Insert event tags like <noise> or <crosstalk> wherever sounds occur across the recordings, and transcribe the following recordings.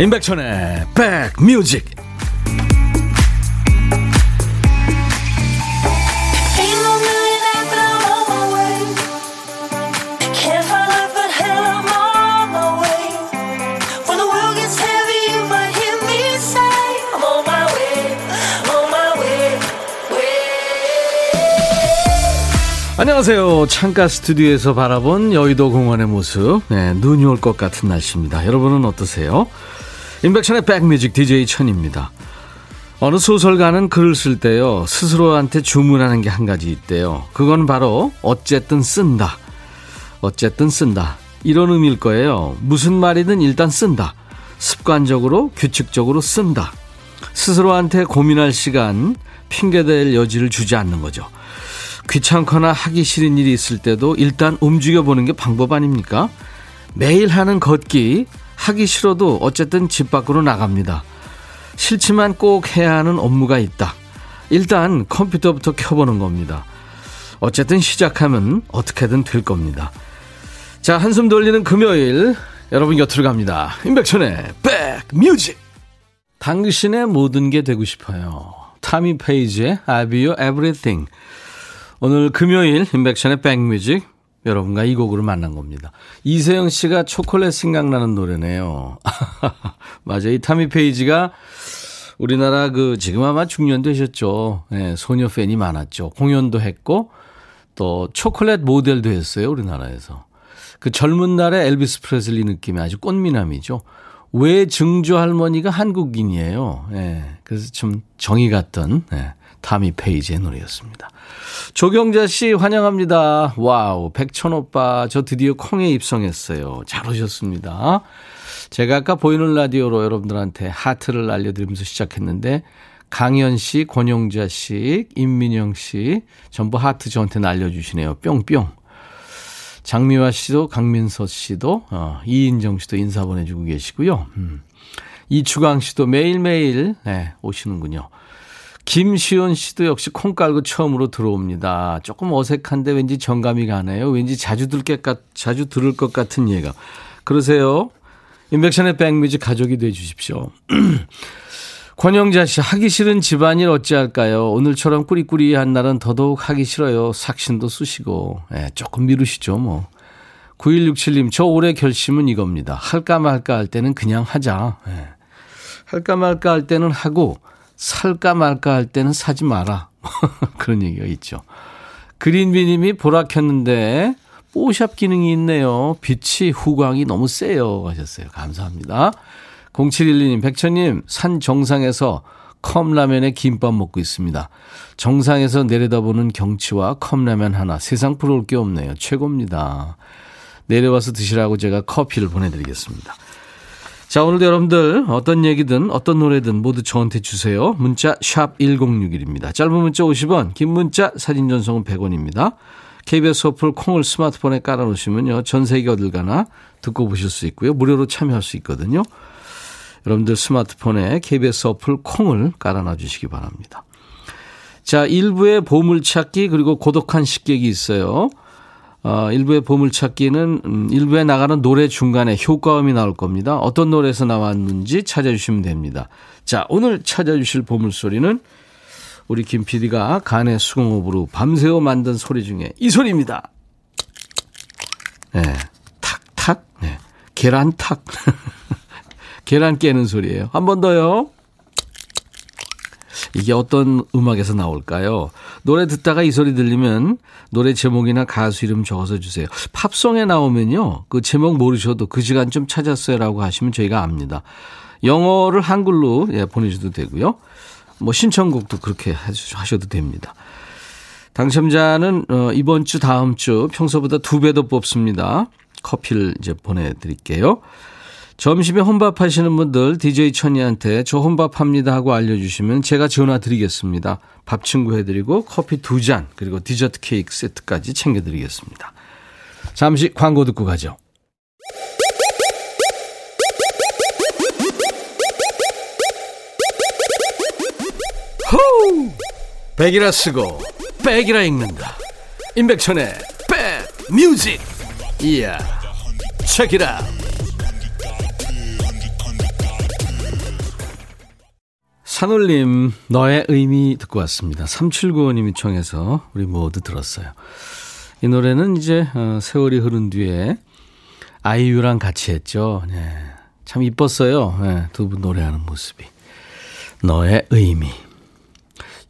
임백천의 백뮤직 안녕하세요. 창가 스튜디오에서 바라본 여의도 공원의 모습. 네, 눈이 올 것 같은 날씨입니다. 여러분은 어떠세요? 인백션의 백뮤직 DJ 천입니다. 어느 소설가는 글을 쓸 때요, 스스로한테 주문하는 게 한 가지 있대요. 그건 바로, 어쨌든 쓴다. 어쨌든 쓴다. 이런 의미일 거예요. 무슨 말이든 일단 쓴다. 습관적으로, 규칙적으로 쓴다. 스스로한테 고민할 시간, 핑계댈 여지를 주지 않는 거죠. 귀찮거나 하기 싫은 일이 있을 때도 일단 움직여 보는 게 방법 아닙니까? 매일 하는 걷기, 하기 싫어도 어쨌든 집 밖으로 나갑니다. 싫지만 꼭 해야 하는 업무가 있다. 일단 컴퓨터부터 켜보는 겁니다. 어쨌든 시작하면 어떻게든 될 겁니다. 자, 한숨 돌리는 금요일 여러분 곁으로 갑니다. 임백천의 백뮤직. 당신의 모든 게 되고 싶어요. 타미 페이지의 I'll be your everything. 오늘 금요일 임백천의 백뮤직 여러분과 이 곡으로 만난 겁니다. 이세영 씨가 초콜릿 생각나는 노래네요. <laughs> 맞아요. 이 타미 페이지가 우리나라 그 지금 아마 중년 되셨죠. 네, 소녀 팬이 많았죠. 공연도 했고 또 초콜릿 모델도 했어요. 우리나라에서. 그 젊은 날의 엘비스 프레슬리 느낌이 아주 꽃미남이죠. 왜 증조 할머니가 한국인이에요. 예. 그래서 좀 정이 갔던 예. 타미 페이지의 노래였습니다. 조경자 씨 환영합니다. 와우, 백천 오빠 저 드디어 콩에 입성했어요. 잘 오셨습니다. 제가 아까 보이는 라디오로 여러분들한테 하트를 알려드리면서 시작했는데 강현 씨, 권용자 씨, 임민영 씨 전부 하트 저한테 날려주시네요. 뿅뿅. 장미화 씨도 강민서 씨도 어, 이인정 씨도 인사 보내주고 계시고요. 음. 이추강 씨도 매일매일 네, 오시는군요. 김시원 씨도 역시 콩 깔고 처음으로 들어옵니다. 조금 어색한데 왠지 정감이 가네요. 왠지 자주 들을 것, 같, 자주 들을 것 같은 예가. 그러세요? 인백션의 백뮤직 가족이 돼 주십시오. <clears throat> 권영자 씨, 하기 싫은 집안일 어찌할까요? 오늘처럼 꾸리꾸리한 날은 더더욱 하기 싫어요. 삭신도 쑤시고. 예, 조금 미루시죠, 뭐. 9167님, 저 올해 결심은 이겁니다. 할까 말까 할 때는 그냥 하자. 예. 할까 말까 할 때는 하고, 살까 말까 할 때는 사지 마라. <laughs> 그런 얘기가 있죠. 그린비님이 보라 켰는데 뽀샵 기능이 있네요. 빛이 후광이 너무 세요. 하셨어요. 감사합니다. 0712님, 백천님, 산 정상에서 컵라면에 김밥 먹고 있습니다. 정상에서 내려다보는 경치와 컵라면 하나, 세상 부러울 게 없네요. 최고입니다. 내려와서 드시라고 제가 커피를 보내드리겠습니다. 자, 오늘도 여러분들 어떤 얘기든 어떤 노래든 모두 저한테 주세요. 문자 샵 1061입니다. 짧은 문자 50원, 긴 문자 사진 전송은 100원입니다. KBS 어플 콩을 스마트폰에 깔아 놓으시면요. 전 세계 어딜 가나 듣고 보실 수 있고요. 무료로 참여할 수 있거든요. 여러분들 스마트폰에 KBS 어플 콩을 깔아 놔 주시기 바랍니다. 자, 일부의 보물찾기 그리고 고독한 식객이 있어요. 어, 일부의 보물찾기는 음, 일부에 나가는 노래 중간에 효과음이 나올 겁니다. 어떤 노래에서 나왔는지 찾아주시면 됩니다. 자, 오늘 찾아주실 보물소리는 우리 김 PD가 간의 수공업으로 밤새워 만든 소리 중에 이 소리입니다. 네, 탁탁, 네, 계란 탁. <laughs> 계란 깨는 소리예요. 한 번 더요. 이게 어떤 음악에서 나올까요? 노래 듣다가 이 소리 들리면 노래 제목이나 가수 이름 적어서 주세요. 팝송에 나오면요. 그 제목 모르셔도 그 시간 좀 찾았어요라고 하시면 저희가 압니다. 영어를 한글로 예, 보내주셔도 되고요. 뭐 신청곡도 그렇게 하셔도 됩니다. 당첨자는 어, 이번 주 다음 주 평소보다 두 배 더 뽑습니다. 커피를 이제 보내드릴게요. 점심에 혼밥 하시는 분들 DJ 천이한테 저 혼밥합니다 하고 알려주시면 제가 전화 드리겠습니다. 밥 친구 해드리고 커피 두 잔 그리고 디저트 케이크 세트까지 챙겨드리겠습니다. 잠시 광고 듣고 가죠. 호우! 백이라 쓰고 백이라 읽는다. 임백천의 백 뮤직. 이야. 책이라. 산울림, 너의 의미 듣고 왔습니다. 3795님이 청해서 우리 모두 들었어요. 이 노래는 이제 어, 세월이 흐른 뒤에 아이유랑 같이 했죠. 네. 참 이뻤어요. 네, 두분 노래하는 모습이. 너의 의미.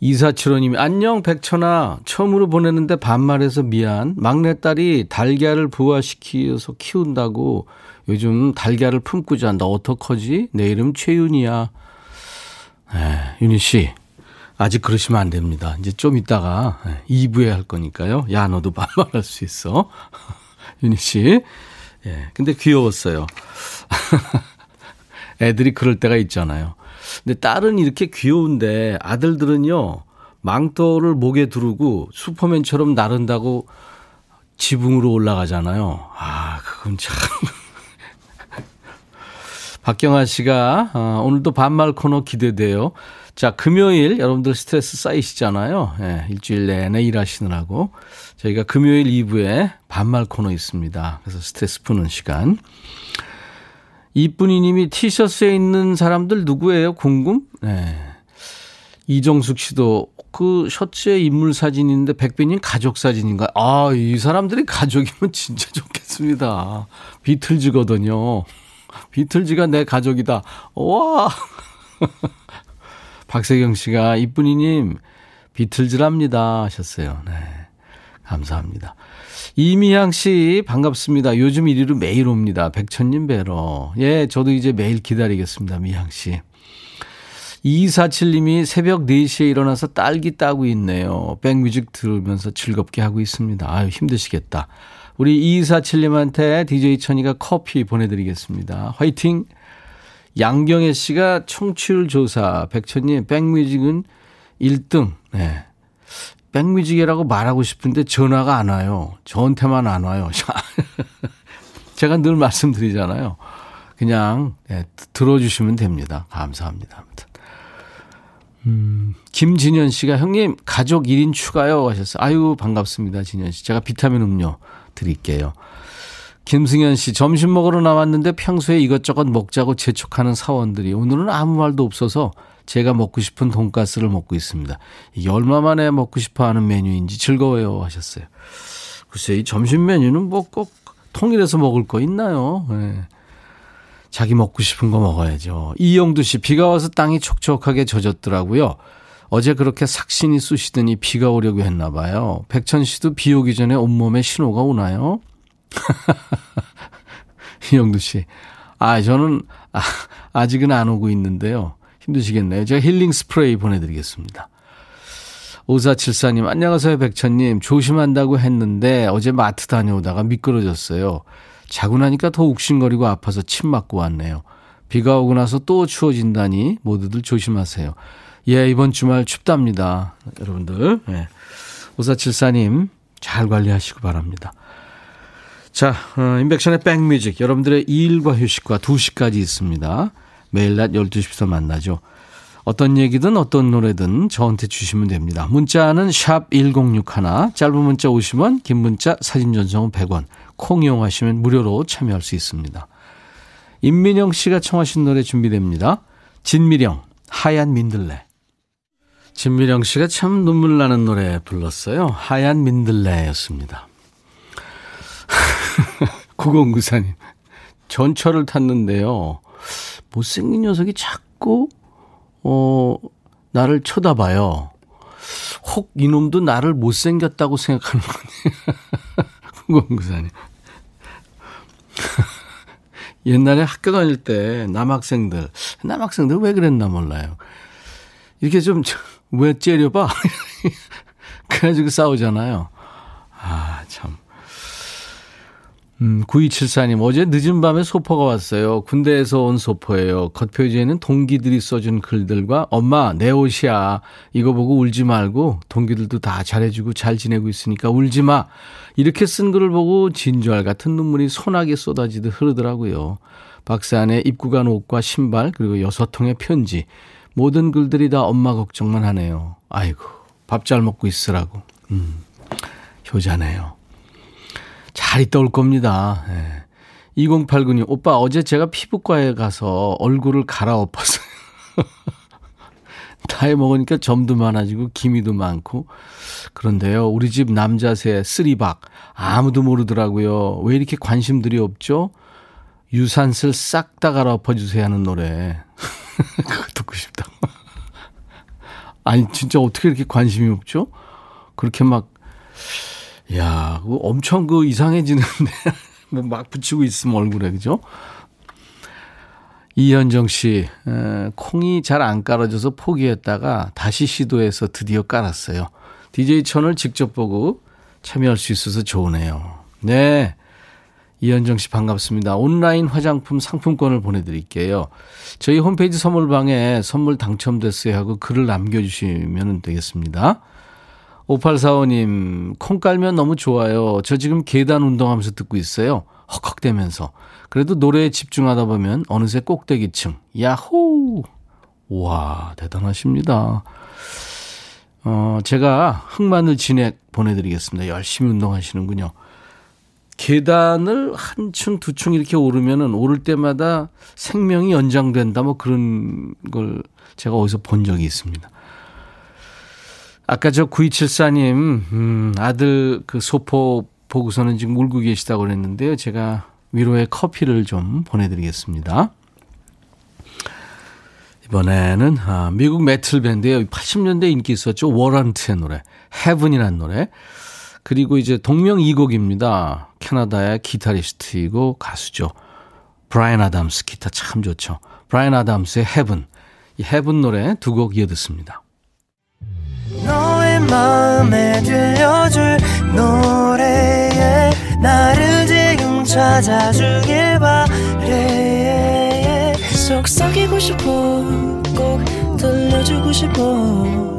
2475님이 안녕 백천아 처음으로 보내는데 반말해서 미안 막내딸이 달걀을 부화시켜서 키운다고 요즘 달걀을 품고 잔다 어떡하지 내 이름 최윤이야 에, 윤희 씨. 아직 그러시면 안 됩니다. 이제 좀 이따가 2부에 할 거니까요. 야 너도 반말할 수 있어. <laughs> 윤희 씨. 예, 근데 귀여웠어요. <laughs> 애들이 그럴 때가 있잖아요. 근데 딸은 이렇게 귀여운데 아들들은요, 망토를 목에 두르고 슈퍼맨처럼 나른다고 지붕으로 올라가잖아요. 아, 그건 참. <laughs> 박경아 씨가 어, 오늘도 반말 코너 기대돼요. 자, 금요일 여러분들 스트레스 쌓이시잖아요. 예, 일주일 내내 일하시느라고. 저희가 금요일 2부에 반말 코너 있습니다. 그래서 스트레스 푸는 시간. 이쁜이님이 티셔츠에 있는 사람들 누구예요? 궁금? 네. 이정숙 씨도 그 셔츠에 인물 사진인데 백빈님 가족 사진인가? 아, 이 사람들이 가족이면 진짜 좋겠습니다. 비틀즈거든요. 비틀즈가 내 가족이다. 와! <laughs> 박세경 씨가 이쁜이님 비틀즈랍니다 하셨어요. 네. 감사합니다. 이미향 씨 반갑습니다. 요즘 1위로 매일 옵니다. 백천님 뵈러. 예, 저도 이제 매일 기다리겠습니다. 미향 씨. 247님이 새벽 4시에 일어나서 딸기 따고 있네요. 백뮤직 들으면서 즐겁게 하고 있습니다. 아유, 힘드시겠다. 우리 247님한테 DJ 천이가 커피 보내드리겠습니다. 화이팅! 양경혜 씨가 청취율 조사. 백천님, 백뮤직은 1등. 네. 백뮤직이라고 말하고 싶은데 전화가 안 와요. 저한테만 안 와요. <laughs> 제가 늘 말씀드리잖아요. 그냥 네, 들어주시면 됩니다. 감사합니다. 음, 김진현 씨가 형님 가족 1인 추가요 하셨어요. 아유 반갑습니다. 진현 씨. 제가 비타민 음료 드릴게요. 김승현 씨 점심 먹으러 나왔는데 평소에 이것저것 먹자고 재촉하는 사원들이 오늘은 아무 말도 없어서 제가 먹고 싶은 돈가스를 먹고 있습니다. 이게 얼마 만에 먹고 싶어 하는 메뉴인지 즐거워요 하셨어요. 글쎄, 이 점심 메뉴는 뭐 꼭 통일해서 먹을 거 있나요? 네. 자기 먹고 싶은 거 먹어야죠. 이영두 씨, 비가 와서 땅이 촉촉하게 젖었더라고요. 어제 그렇게 삭신이 쑤시더니 비가 오려고 했나 봐요. 백천 씨도 비 오기 전에 온몸에 신호가 오나요? <laughs> 이영두 씨. 아, 저는 아, 아직은 안 오고 있는데요. 힘드시겠네요. 제가 힐링 스프레이 보내드리겠습니다. 5474님, 안녕하세요, 백천님. 조심한다고 했는데 어제 마트 다녀오다가 미끄러졌어요. 자고 나니까 더 욱신거리고 아파서 침 맞고 왔네요. 비가 오고 나서 또 추워진다니 모두들 조심하세요. 예, 이번 주말 춥답니다. 여러분들. 예. 5474님, 잘 관리하시기 바랍니다. 자, 어, 인백션의 백뮤직. 여러분들의 일과 휴식과 2시까지 있습니다. 매일 낮 12시부터 만나죠. 어떤 얘기든 어떤 노래든 저한테 주시면 됩니다. 문자는 샵 1061, 짧은 문자 50원, 긴 문자 사진 전송은 100원, 콩 이용하시면 무료로 참여할 수 있습니다. 임민영 씨가 청하신 노래 준비됩니다. 진미령, 하얀 민들레. 진미령 씨가 참 눈물 나는 노래 불렀어요. 하얀 민들레였습니다. <laughs> 9094님, 전철을 탔는데요. 못생긴 녀석이 자꾸, 어, 나를 쳐다봐요. 혹 이놈도 나를 못생겼다고 생각하는 거니. 궁금구사님. <laughs> <laughs> 옛날에 학교 다닐 때 남학생들, 남학생들 왜 그랬나 몰라요. 이렇게 좀, 왜 째려봐? <laughs> 그래가지고 싸우잖아요. 아, 참. 음, 9274님, 어제 늦은 밤에 소포가 왔어요. 군대에서 온 소포예요. 겉표지에는 동기들이 써준 글들과 엄마, 내 옷이야. 이거 보고 울지 말고 동기들도 다 잘해주고 잘 지내고 있으니까 울지 마. 이렇게 쓴 글을 보고 진주알 같은 눈물이 소나게 쏟아지듯 흐르더라고요. 박스 안에 입고 간 옷과 신발, 그리고 여섯 통의 편지. 모든 글들이 다 엄마 걱정만 하네요. 아이고, 밥 잘 먹고 있으라고. 음, 효자네요. 잘 있다 올 겁니다. 예. 2089님, 오빠 어제 제가 피부과에 가서 얼굴을 갈아엎었어요. <laughs> 나이 먹으니까 점도 많아지고 기미도 많고 그런데요. 우리 집 남자 새 쓰리박 아무도 모르더라고요. 왜 이렇게 관심들이 없죠? 유산슬 싹 다 갈아엎어 주세요 하는 노래. <laughs> <laughs> 그거 듣고 싶다. 아니 진짜 어떻게 이렇게 관심이 없죠? 그렇게 막 야, 엄청 그 이상해지는데 <laughs> 뭐 막 붙이고 있으면 얼굴에 그죠? 이현정 씨, 에, 콩이 잘 안 깔아져서 포기했다가 다시 시도해서 드디어 깔았어요. DJ 천을 직접 보고 참여할 수 있어서 좋으네요. 네. 이현정 씨 반갑습니다. 온라인 화장품 상품권을 보내드릴게요. 저희 홈페이지 선물방에 선물 당첨됐어요 하고 글을 남겨주시면 되겠습니다. 5845님, 콩 깔면 너무 좋아요. 저 지금 계단 운동하면서 듣고 있어요. 헉헉대면서. 그래도 노래에 집중하다 보면 어느새 꼭대기층. 야호! 와, 대단하십니다. 어, 제가 흑마늘 진액 보내드리겠습니다. 열심히 운동하시는군요. 계단을 한 층, 두 층 이렇게 오르면은 오를 때마다 생명이 연장된다 뭐 그런 걸 제가 어디서 본 적이 있습니다. 아까 저 9274님, 음, 아들 그 소포 보고서는 지금 울고 계시다고 그랬는데요. 제가 위로의 커피를 좀 보내드리겠습니다. 이번에는 아, 미국 메틀 밴드의 80년대 인기 있었죠. Warrant의 노래, Heaven이라는 노래. 그리고 이제 동명 이곡입니다. 캐나다의 기타리스트이고 가수죠. 브라이언 아담스 기타 참 좋죠. 브라이언 아담스의 Heaven. 이 Heaven 노래 두 곡 이어 듣습니다. 너의 마음에 들려줄 노래에 나를 지금 찾아주길 바래 속삭이고 싶어 꼭 들려주고 싶어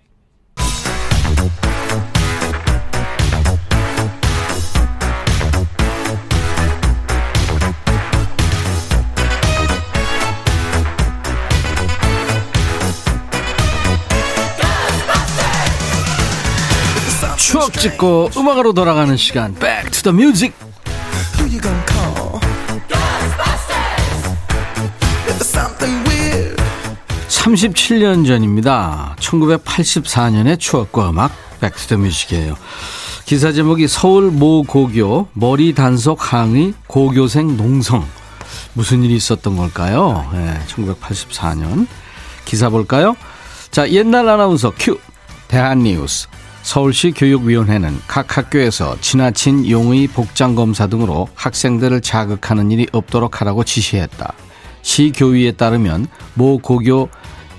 추억 찍고 음악으로 돌아가는 시간 Back to the Music 37년 전입니다. 1984년의 추억과 음악 백스터 뮤직이에요. 기사 제목이 서울 모 고교 머리 단속 항의 고교생 농성 무슨 일이 있었던 걸까요? 네, 1984년 기사 볼까요? 자 옛날 아나운서 큐 대한뉴스 서울시 교육위원회는 각 학교에서 지나친 용의 복장 검사 등으로 학생들을 자극하는 일이 없도록 하라고 지시했다. 시 교위에 따르면 모 고교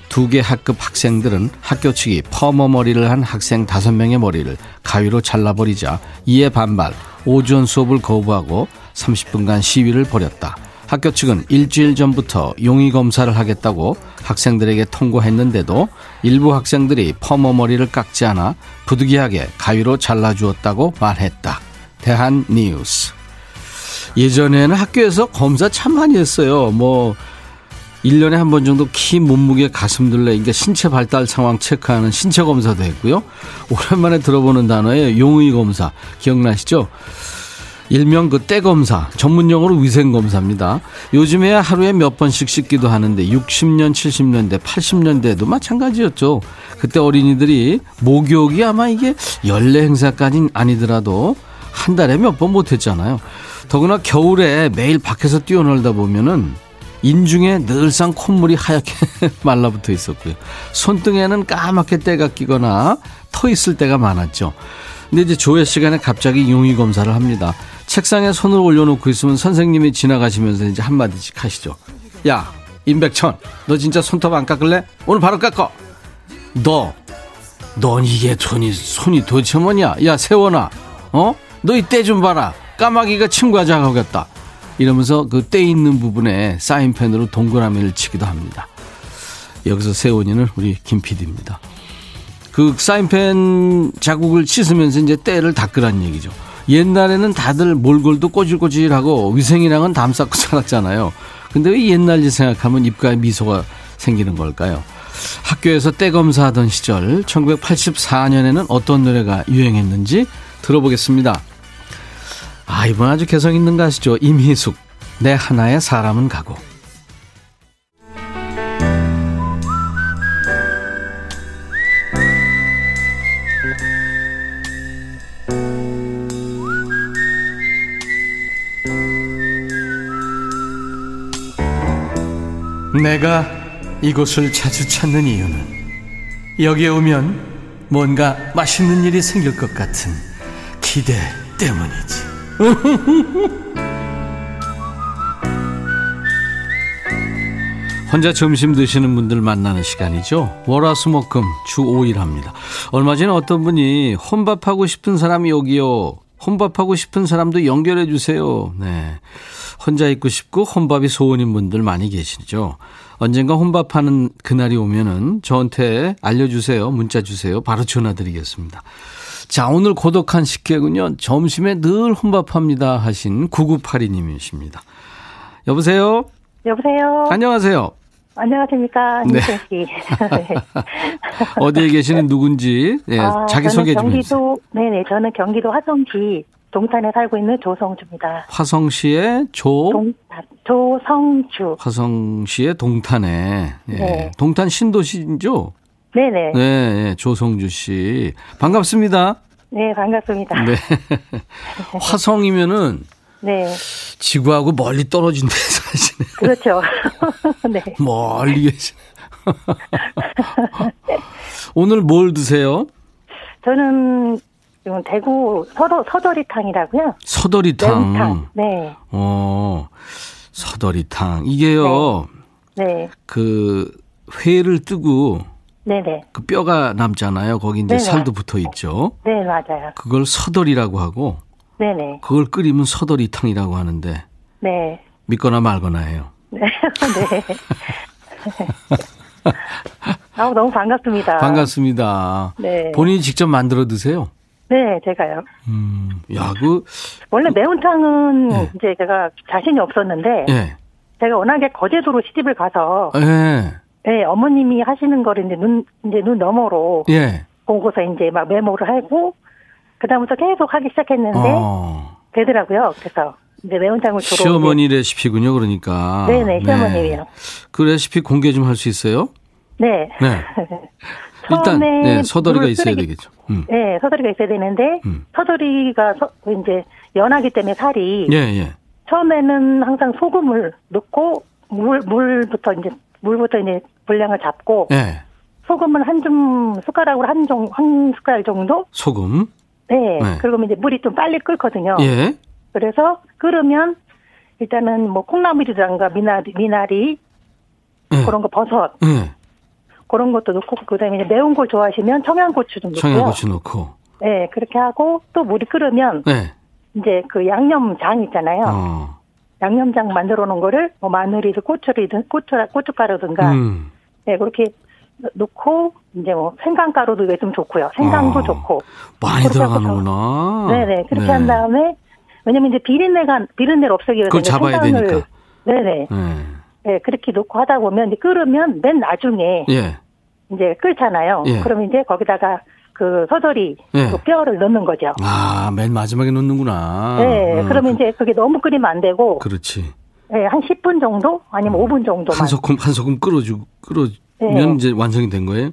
두 개 학급 학생들은 학교 측이 퍼머 머리를 한 학생 다섯 명의 머리를 가위로 잘라버리자 이에 반발 오전 수업을 거부하고 30분간 시위를 벌였다. 학교 측은 일주일 전부터 용의 검사를 하겠다고 학생들에게 통고했는데도 일부 학생들이 퍼머 머리를 깎지 않아 부득이하게 가위로 잘라주었다고 말했다. 대한 뉴스. 예전에는 학교에서 검사 참 많이 했어요. 뭐 1년에 한 번 정도 키, 몸무게, 가슴 둘레, 이게 신체 발달 상황 체크하는 신체 검사도 했고요. 오랜만에 들어보는 단어에 용의 검사. 기억나시죠? 일명 그 때검사, 전문용어로 위생검사입니다. 요즘에야 하루에 몇 번씩 씻기도 하는데 60년, 70년대, 80년대도 마찬가지였죠. 그때 어린이들이 목욕이 아마 이게 연례 행사까지는 아니더라도 한 달에 몇 번 못했잖아요. 더구나 겨울에 매일 밖에서 뛰어놀다 보면은 인중에 늘상 콧물이 하얗게 <laughs> 말라붙어 있었고요. 손등에는 까맣게 때가 끼거나 터 있을 때가 많았죠. 근데 이제 조회 시간에 갑자기 용의 검사를 합니다. 책상에 손을 올려놓고 있으면 선생님이 지나가시면서 이제 한마디씩 하시죠. 야, 임백천, 너 진짜 손톱 안 깎을래? 오늘 바로 깎어. 너, 넌 이게 손이, 손이 도대체 뭐냐? 야, 세원아, 어? 너 이 때 좀 봐라. 까마귀가 친구가 작하겠다. 이러면서 그 때 있는 부분에 사인펜으로 동그라미를 치기도 합니다. 여기서 세원이는 우리 김 PD입니다. 그 사인펜 자국을 씻으면서 이제 때를 닦으란 얘기죠. 옛날에는 다들 몰골도 꼬질꼬질하고 위생이랑은 담 쌓고 <laughs> 살았잖아요. 근데 왜 옛날 일 생각하면 입가에 미소가 생기는 걸까요? 학교에서 때 검사하던 시절 1984년에는 어떤 노래가 유행했는지 들어보겠습니다. 아, 이번 아주 개성 있는 가수죠. 임희숙. 내 하나의 사람은 가고. 내가 이곳을 자주 찾는 이유는 여기에 오면 뭔가 맛있는 일이 생길 것 같은 기대 때문이지. <laughs> 혼자 점심 드시는 분들 만나는 시간이죠. 월화수목금 주 5일 합니다. 얼마 전에 어떤 분이 혼밥하고 싶은 사람이 여기요. 혼밥하고 싶은 사람도 연결해 주세요. 네. 혼자 있고 싶고 혼밥이 소원인 분들 많이 계시죠. 언젠가 혼밥하는 그날이 오면은 저한테 알려주세요. 문자 주세요. 바로 전화 드리겠습니다. 자, 오늘 고독한 식객은요. 점심에 늘 혼밥합니다 하신 9982님이십니다. 여보세요? 여보세요? 안녕하세요. 안녕하십니까. 네. 김선 씨. <laughs> 어디에 계시는 누군지 예, 아, 자기 소개 좀 해주세요. 네네. 저는 경기도 화성시 동탄에 살고 있는 조성주입니다. 화성시의 조 동탄, 조성주. 화성시의 동탄에 예. 네. 동탄 신도시죠? 네네. 네, 예, 조성주 씨 반갑습니다. 네, 반갑습니다. 네. <laughs> 화성이면은 네. 지구하고 멀리 떨어진 데서 사시네. <laughs> 그렇죠. <laughs> 네. 멀리 계시네. 오늘 뭘 드세요? 저는 지금 대구 서도, 서도리탕이라고요. 서더리탕. 매운탕. 네. 어, 서더리탕. 이게요, 네. 그, 회를 뜨고 네네. 그 뼈가 남잖아요. 거기 이제 네네. 살도 붙어 있죠. 네, 맞아요. 그걸 서더리라고 하고, 네네. 그걸 끓이면 서더리탕이라고 하는데, 네. 믿거나 말거나 해요. 네. <laughs> 네. 아우, 너무 반갑습니다. 반갑습니다. 네. 본인이 직접 만들어 드세요? 네, 제가요. 음, 야, 그, 원래 매운탕은 네. 이제 제가 자신이 없었는데 예, 제가 워낙에 거제도로 시집을 가서 예, 네, 어머님이 하시는 거를 이제 눈 이제 눈 너머로 예. 보고서 이제 막 메모를 하고 그다음부터 계속 하기 시작했는데 어, 되더라고요. 그래서 이제 매운탕을 주로 시어머니 레시피군요, 그러니까. 네네 시어머님이요. 그 레시피 공개 좀 할 수 있어요? 네. 네. <laughs> 일단, 네, 서더리가 있어야 되겠죠. 음. 네, 서더리가 있어야 되는데 음. 서더리가 서, 이제 연하기 때문에 살이 예, 예. 처음에는 항상 소금을 넣고 물 물부터 이제 물부터 이제 분량을 잡고 예. 소금을 한줌 숟가락으로 한종한 숟갈 정도. 소금. 네. 네. 그리고 이제 물이 좀 빨리 끓거든요. 예. 그래서 끓으면 일단은 뭐 콩나물이든가 미나리 미나리 예. 그런 거 버섯 예. 그런 것도 넣고 그다음에 이제 매운 걸 좋아하시면 청양고추 좀 넣고요. 청양고추 넣고. 네, 그렇게 하고 또 물이 끓으면 예. 이제 그 양념장 있잖아요. 어. 양념장 만들어 놓은 거를 뭐 마늘이든 고추리든 고추 고춧가루든가 음. 네, 그렇게 넣고 이제 뭐 생강가루도 넣으면 좋고요. 생강도 아, 좋고. 많이 들어가는구나. 네네 그렇게 네. 한 다음에 왜냐면 이제 비린내가 비린내를 없애기 위해서 그걸 잡아야 생강을- 되니까. 네네 예. 네, 그렇게 넣고 하다 보면 이제 끓으면 맨 나중에 예. 이제 끓잖아요. 예. 그러면 이제 거기다가 그 서더리 예. 그 뼈를 넣는 거죠. 아, 맨 마지막에 넣는구나. 네, 음, 그러면 그- 이제 그게 너무 끓이면 안 되고 그렇지. 네, 한 10분 정도 아니면 5분 정도만. 한 소금 한 소금 끓여주 끓여 면 네. 이제 완성이 된 거예요.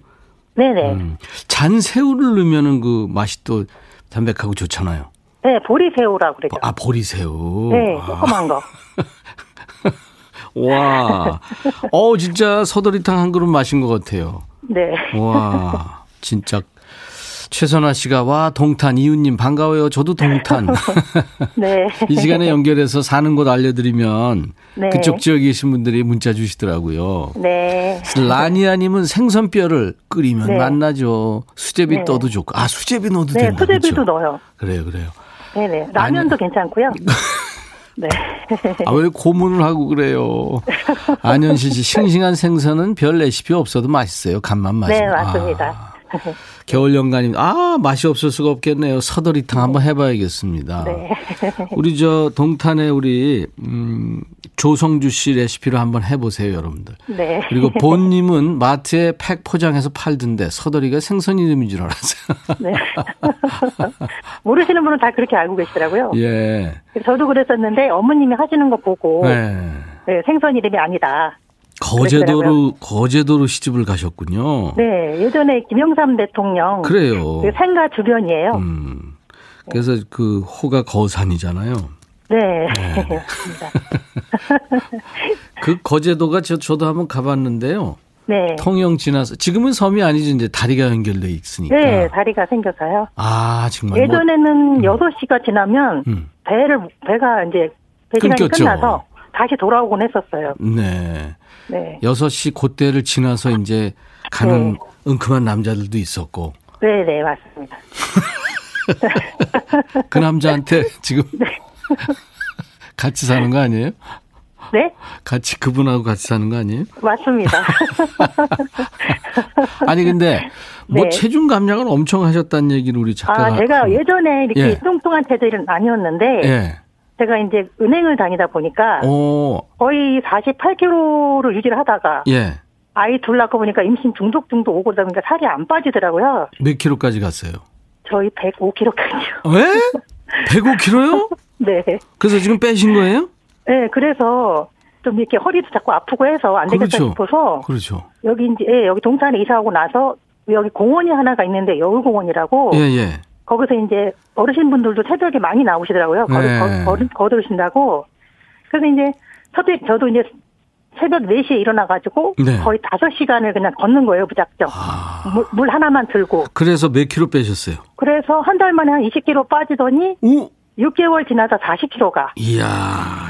네네. 음. 잔새우를 넣으면은 그 맛이 또 담백하고 좋잖아요. 네, 보리새우라고 그러죠. 아 보리새우. 네, 아, 조그만 거. <laughs> 와, 어 진짜 서더리탕 한 그릇 마신 것 같아요. 네. 와, 진짜 최선아 씨가 와 동탄 이웃님 반가워요. 저도 동탄. <laughs> 네. <laughs> 이 시간에 연결해서 사는 곳 알려드리면 네. 그쪽 지역에 계신 분들이 문자 주시더라고요. 네. 라니아님은 생선뼈를 끓이면 네. 맛나죠. 수제비 네. 떠도 좋고. 아 수제비 넣어도 네, 된다. 수제비도 그렇죠? 넣어요. 그래요, 그래요. 네네. 라면도 괜찮고요. <laughs> 네. 아, 왜 고문을 하고 그래요? 안현실 씨, 싱싱한 생선은 별 레시피 없어도 맛있어요. 간만 맛있어. 네, 맞습니다. 아, <laughs> 겨울 연가님, 아, 맛이 없을 수가 없겠네요. 서더리탕 한번 해봐야겠습니다. 네. 우리 저 동탄에 우리, 음, 조성주 씨 레시피로 한번 해보세요, 여러분들. 네. 그리고 본님은 마트에 팩 포장해서 팔던데 서더리가 생선 이름인 줄 알았어요. <laughs> 네. <laughs> 모르시는 분은 다 그렇게 알고 계시더라고요. 예. 저도 그랬었는데 어머님이 하시는 거 보고 네. 네, 생선 이름이 아니다. 거제도로, 거제도로 시집을 가셨군요. 네, 예전에 김영삼 대통령 그래요. 그 생가 주변이에요. 음. 그래서 그 호가 거산이잖아요. 네, <laughs> 맞습니다. <laughs> 그 거제도가 저, 저도 한번 가봤는데요. 네, 통영 지나서 지금은 섬이 아니죠. 이제 다리가 연결돼 있으니까. 네, 다리가 생겨서요. 아 정말. 뭐, 예전에는 여섯 시가 지나면 음. 배를 배가 이제 배 시간이 끊겼죠. 끝나서 다시 돌아오곤 했었어요. 네. 네, 6시 그때를 지나서 이제 가는 네. 은큼한 남자들도 있었고 네, 네, 맞습니다. <laughs> 그 남자한테 지금 <laughs> 같이 사는 거 아니에요? 네, 같이 그분하고 같이 사는 거 아니에요? 맞습니다. <laughs> 아니 근데 뭐 네. 체중 감량을 엄청 하셨다는 얘기를 우리 작가가 아, 제가 예전에 이렇게 예. 뚱뚱한 체질은 아니었는데 예. 제가 이제 은행을 다니다 보니까 오, 거의 48kg를 유지를 하다가 예. 아이 둘 낳고 보니까 임신 중독 정도 오고 그러다 보니까 살이 안 빠지더라고요. 몇 킬로까지 갔어요? 저희 105kg까지요. 왜? 105킬로요? 네. 그래서 지금 빼신 거예요? 네, 그래서 좀 이렇게 허리도 자꾸 아프고 해서 안 되겠다 그렇죠. 싶어서 그렇죠. 여기 이제 예, 여기 동탄에 이사하고 나서 여기 공원이 하나가 있는데 여울공원이라고 예, 예. 거기서 이제 어르신분들도 새벽에 많이 나오시더라고요. 걸, 네. 걸, 걸, 걸으신다고. 그래서 이제 저도, 저도 이제 새벽 4시에 일어나가지고 네. 거의 5시간을 그냥 걷는 거예요, 무작정. 아, 물, 물 하나만 들고. 그래서 몇 킬로 빼셨어요? 그래서 한 달 만에 한 20kg 빠지더니 오! 6개월 지나서 40kg가. 이야,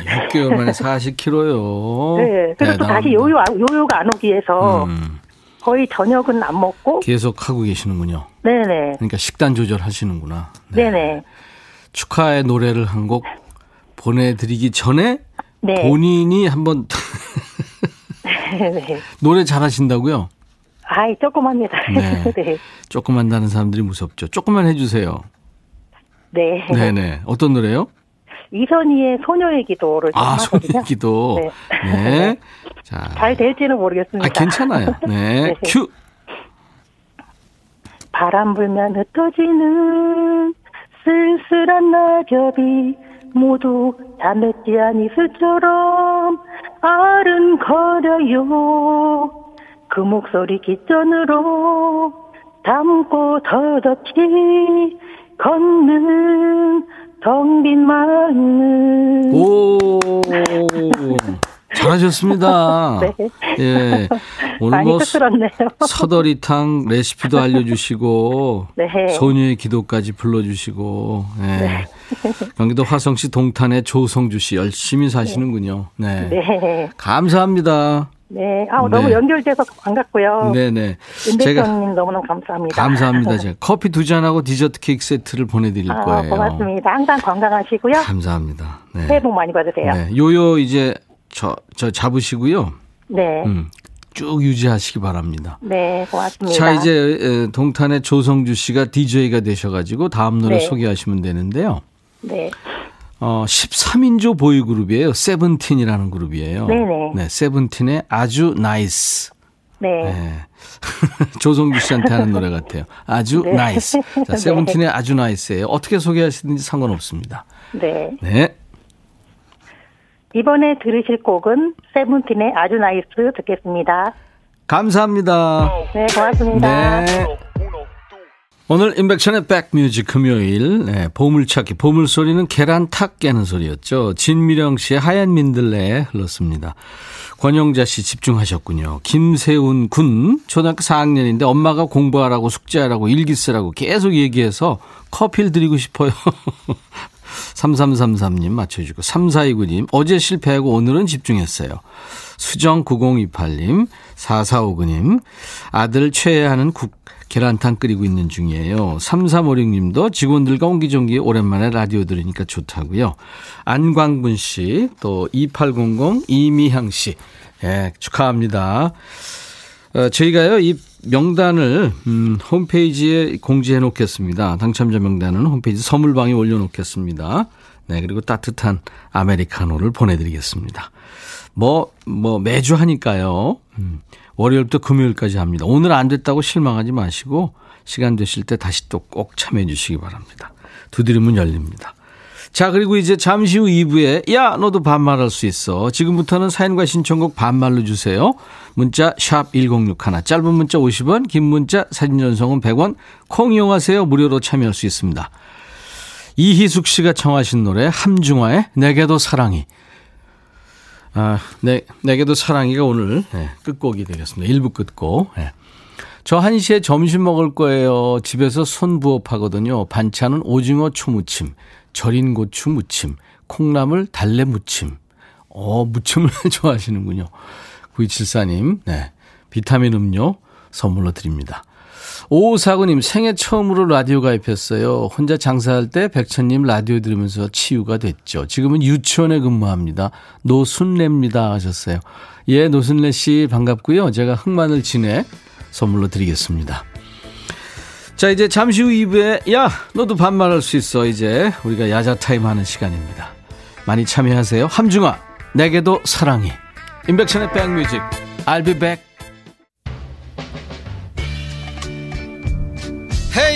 6개월 만에 40킬로요. 네. 그래서 또 다시 요요, 요요가 안 오기 위해서 음, 거의 저녁은 안 먹고. 계속 하고 계시는군요. 네네. 그러니까 식단 조절하시는구나. 네. 네네. 축하의 노래를 한 곡 보내드리기 전에 네. 본인이 한번 네. <laughs> <laughs> 노래 잘하신다고요? 아이, 조그맣니다. 네. <laughs> 네. 조금 한다는 사람들이 무섭죠. 조금만 해주세요. 네. 네네. 어떤 노래요? 이선희의 소녀의 기도를 좀 아. 손의 기도. 네. 네. <laughs> 자. 잘 될지는 모르겠습니다. 아, 괜찮아요. 네. <laughs> 네. 큐. 바람 불면 흩어지는 쓸쓸한 낙엽이 모두 자맺지 이슬처럼 아른거려요. 그 목소리 깃전으로 담고 더덥이 걷는 텅 빈 마음. 오. 잘하셨습니다. <laughs> 네. 예. 오늘 뭐. 서더리탕 레시피도 알려주시고 네. 소녀의 기도까지 불러주시고 예. 경기도 화성시 동탄의 조성주 씨 열심히 사시는군요. 네. 네. 감사합니다. 네. 아, 너무 네. 연결돼서 반갑고요. 네네. 제가 너무너무 감사합니다. 감사합니다. 제가 <laughs> 커피 두 잔하고 디저트 케이크 세트를 보내드릴 아, 거예요. 고맙습니다. 항상 건강하시고요. 감사합니다. 네. 새해 복 많이 받으세요. 네. 요요 이제 저, 저 잡으시고요. 네. 음, 쭉 유지하시기 바랍니다. 네, 고맙습니다. 자, 이제 에, 동탄의 조성주 씨가 DJ가 되셔가지고 다음 노래 네. 소개하시면 되는데요. 네. 어, 13인조 보이그룹이에요. 세븐틴이라는 그룹이에요. 네네. 네, 세븐틴의 아주 nice. 네. 네. <laughs> 조성주 씨한테 하는 노래 같아요. 아주 네. nice. 자, <laughs> 네. 세븐틴의 아주 nice예요. 어떻게 소개하시든지 상관없습니다. 네. 네. 이번에 들으실 곡은 세븐틴의 아주 Nice 듣겠습니다. 감사합니다. 네, 고맙습니다. 네. 오늘 임백천의 백뮤직 금요일 네, 보물찾기 보물소리는 계란 탁 깨는 소리였죠. 진미령 씨의 하얀 민들레 흘렀습니다. 권영자 씨 집중하셨군요. 김세훈 군 초등학교 4학년인데 엄마가 공부하라고 숙제하라고 일기 쓰라고 계속 얘기해서 커피를 드리고 싶어요. <laughs> 3333님 맞춰주고 3429님 어제 실패하고 오늘은 집중했어요. 수정 9028님 4459님 아들 최애하는 국 계란탕 끓이고 있는 중이에요. 3356님도 직원들과 옹기종기 오랜만에 라디오 들으니까 좋다고요. 안광분 씨, 또 2800 이미향 씨. 예, 축하합니다. 어, 저희가요, 이 명단을, 음, 홈페이지에 공지해 놓겠습니다. 당첨자 명단은 홈페이지 선물방에 올려놓겠습니다. 네, 그리고 따뜻한 아메리카노를 보내드리겠습니다. 뭐, 뭐, 매주 하니까요. 음, 월요일부터 금요일까지 합니다. 오늘 안 됐다고 실망하지 마시고, 시간 되실 때 다시 또 꼭 참여해 주시기 바랍니다. 두드리면 열립니다. 자, 그리고 이제 잠시 후 2부에, 야, 너도 반말할 수 있어. 지금부터는 사연과 신청곡 반말로 주세요. 문자, 샵 1061. 짧은 문자 50원, 긴 문자, 사진 전송은 100원. 콩 이용하세요. 무료로 참여할 수 있습니다. 이희숙 씨가 청하신 노래, 함중화의 내게도 사랑이. 아, 내, 내게도 사랑이가 오늘 네, 끝곡이 되겠습니다. 1부 끝곡. 네. 저 1시에 점심 먹을 거예요. 집에서 손부업 하거든요. 반찬은 오징어 초무침, 절인 고추 무침, 콩나물 달래 무침. 어, 무침을 <laughs> 좋아하시는군요. 9274님, 네. 비타민 음료 선물로 드립니다. 오사구님 생애 처음으로 라디오 가입했어요. 혼자 장사할 때 백천님 라디오 들으면서 치유가 됐죠. 지금은 유치원에 근무합니다. 노순래입니다 하셨어요. 예, 노순래 씨 반갑고요. 제가 흑마늘 진액 선물로 드리겠습니다. 자, 이제 잠시 후 2부에 야, 너도 반말할 수 있어. 이제 우리가 야자 타임 하는 시간입니다. 많이 참여하세요. 함중아, 내게도 사랑이. 인백천의 백뮤직. I'll be back.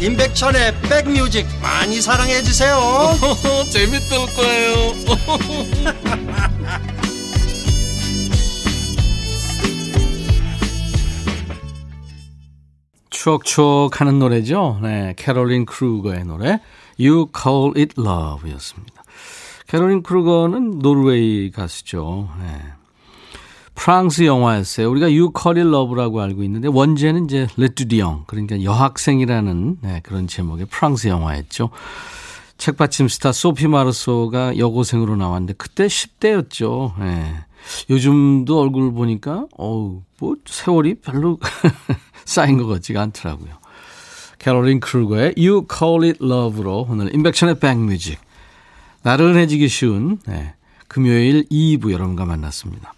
임백천의 백뮤직 많이 사랑해 주세요 <laughs> 재밌을 거예요 <laughs> 추억추억 하는 노래죠. 네, 캐롤린 크루거의 노래 You Call It Love 였습니다. 캐롤린 크루거는 노르웨이 가수죠. 네. 프랑스 영화였어요. 우리가 You Call It Love라고 알고 있는데 원제는 이제 L'Étudiante 그러니까 여학생이라는 네, 그런 제목의 프랑스 영화였죠. 책받침 스타 소피 마르소가 여고생으로 나왔는데 그때 10대였죠. 네. 요즘도 얼굴 보니까 어우 뭐 세월이 별로 <laughs> 쌓인 것 같지가 않더라고요. 캐롤린 크루거의 You Call It Love로 오늘 임백천의 백뮤직 나른해지기 쉬운 네, 금요일 2부 여러분과 만났습니다.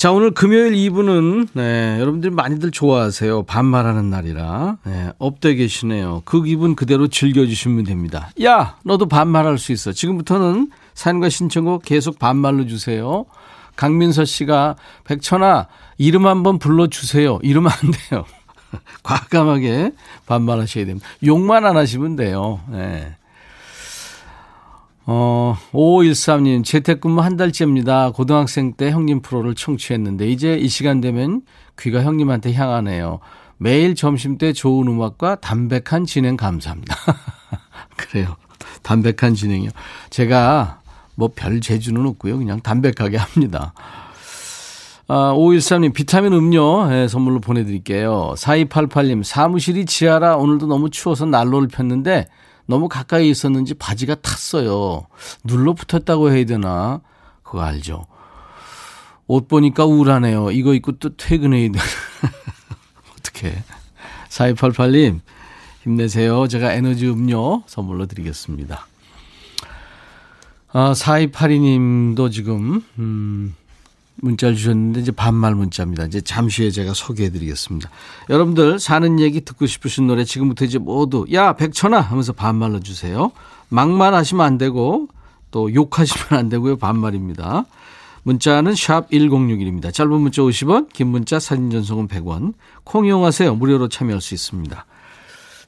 자, 오늘 금요일 2부는, 네, 여러분들이 많이들 좋아하세요. 반말하는 날이라. 네, up돼 계시네요. 그 기분 그대로 즐겨주시면 됩니다. 야, 너도 반말할 수 있어. 지금부터는 사연과 신청곡 계속 반말로 주세요. 강민서 씨가, 백천아, 이름 한번 불러주세요. 이러면 안 돼요. <laughs> 과감하게 반말하셔야 됩니다. 욕만 안 하시면 돼요. 네. 어, 5513님, 재택근무 한 달째입니다. 고등학생 때 형님 프로를 청취했는데, 이제 이 시간 되면 귀가 형님한테 향하네요. 매일 점심 때 좋은 음악과 담백한 진행 감사합니다. <laughs> 그래요. 담백한 진행이요. 제가 뭐 별 재주는 없고요. 그냥 담백하게 합니다. 아, 5132님, 비타민 음료 네, 선물로 보내드릴게요. 4288님, 사무실이 지하라 오늘도 너무 추워서 난로를 폈는데 너무 가까이 있었는지 바지가 탔어요. 눌러 붙었다고 해야 되나? 그거 알죠? 옷 보니까 우울하네요. 이거 입고 또 퇴근해야 돼. 어떻게? 4288님, 힘내세요. 제가 에너지 음료 선물로 드리겠습니다. 아, 4282님도 지금, 음, 문자를 주셨는데 이제 반말 문자입니다. 이제 잠시 후에 제가 소개해 드리겠습니다. 여러분들 사는 얘기 듣고 싶으신 노래 지금부터 이제 모두 야 백천아 하면서 반말로 주세요. 막말 하시면 안 되고 또 욕하시면 안 되고요. 반말입니다. 문자는 샵 1061입니다. 짧은 문자 50원, 긴 문자 사진 전송은 100원. 콩 이용하세요. 무료로 참여할 수 있습니다.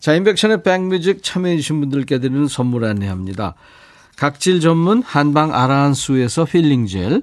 자, 임백천의 백뮤직 참여해 주신 분들께 드리는 선물 안내합니다. 각질 전문 한방 아라한수에서 힐링 젤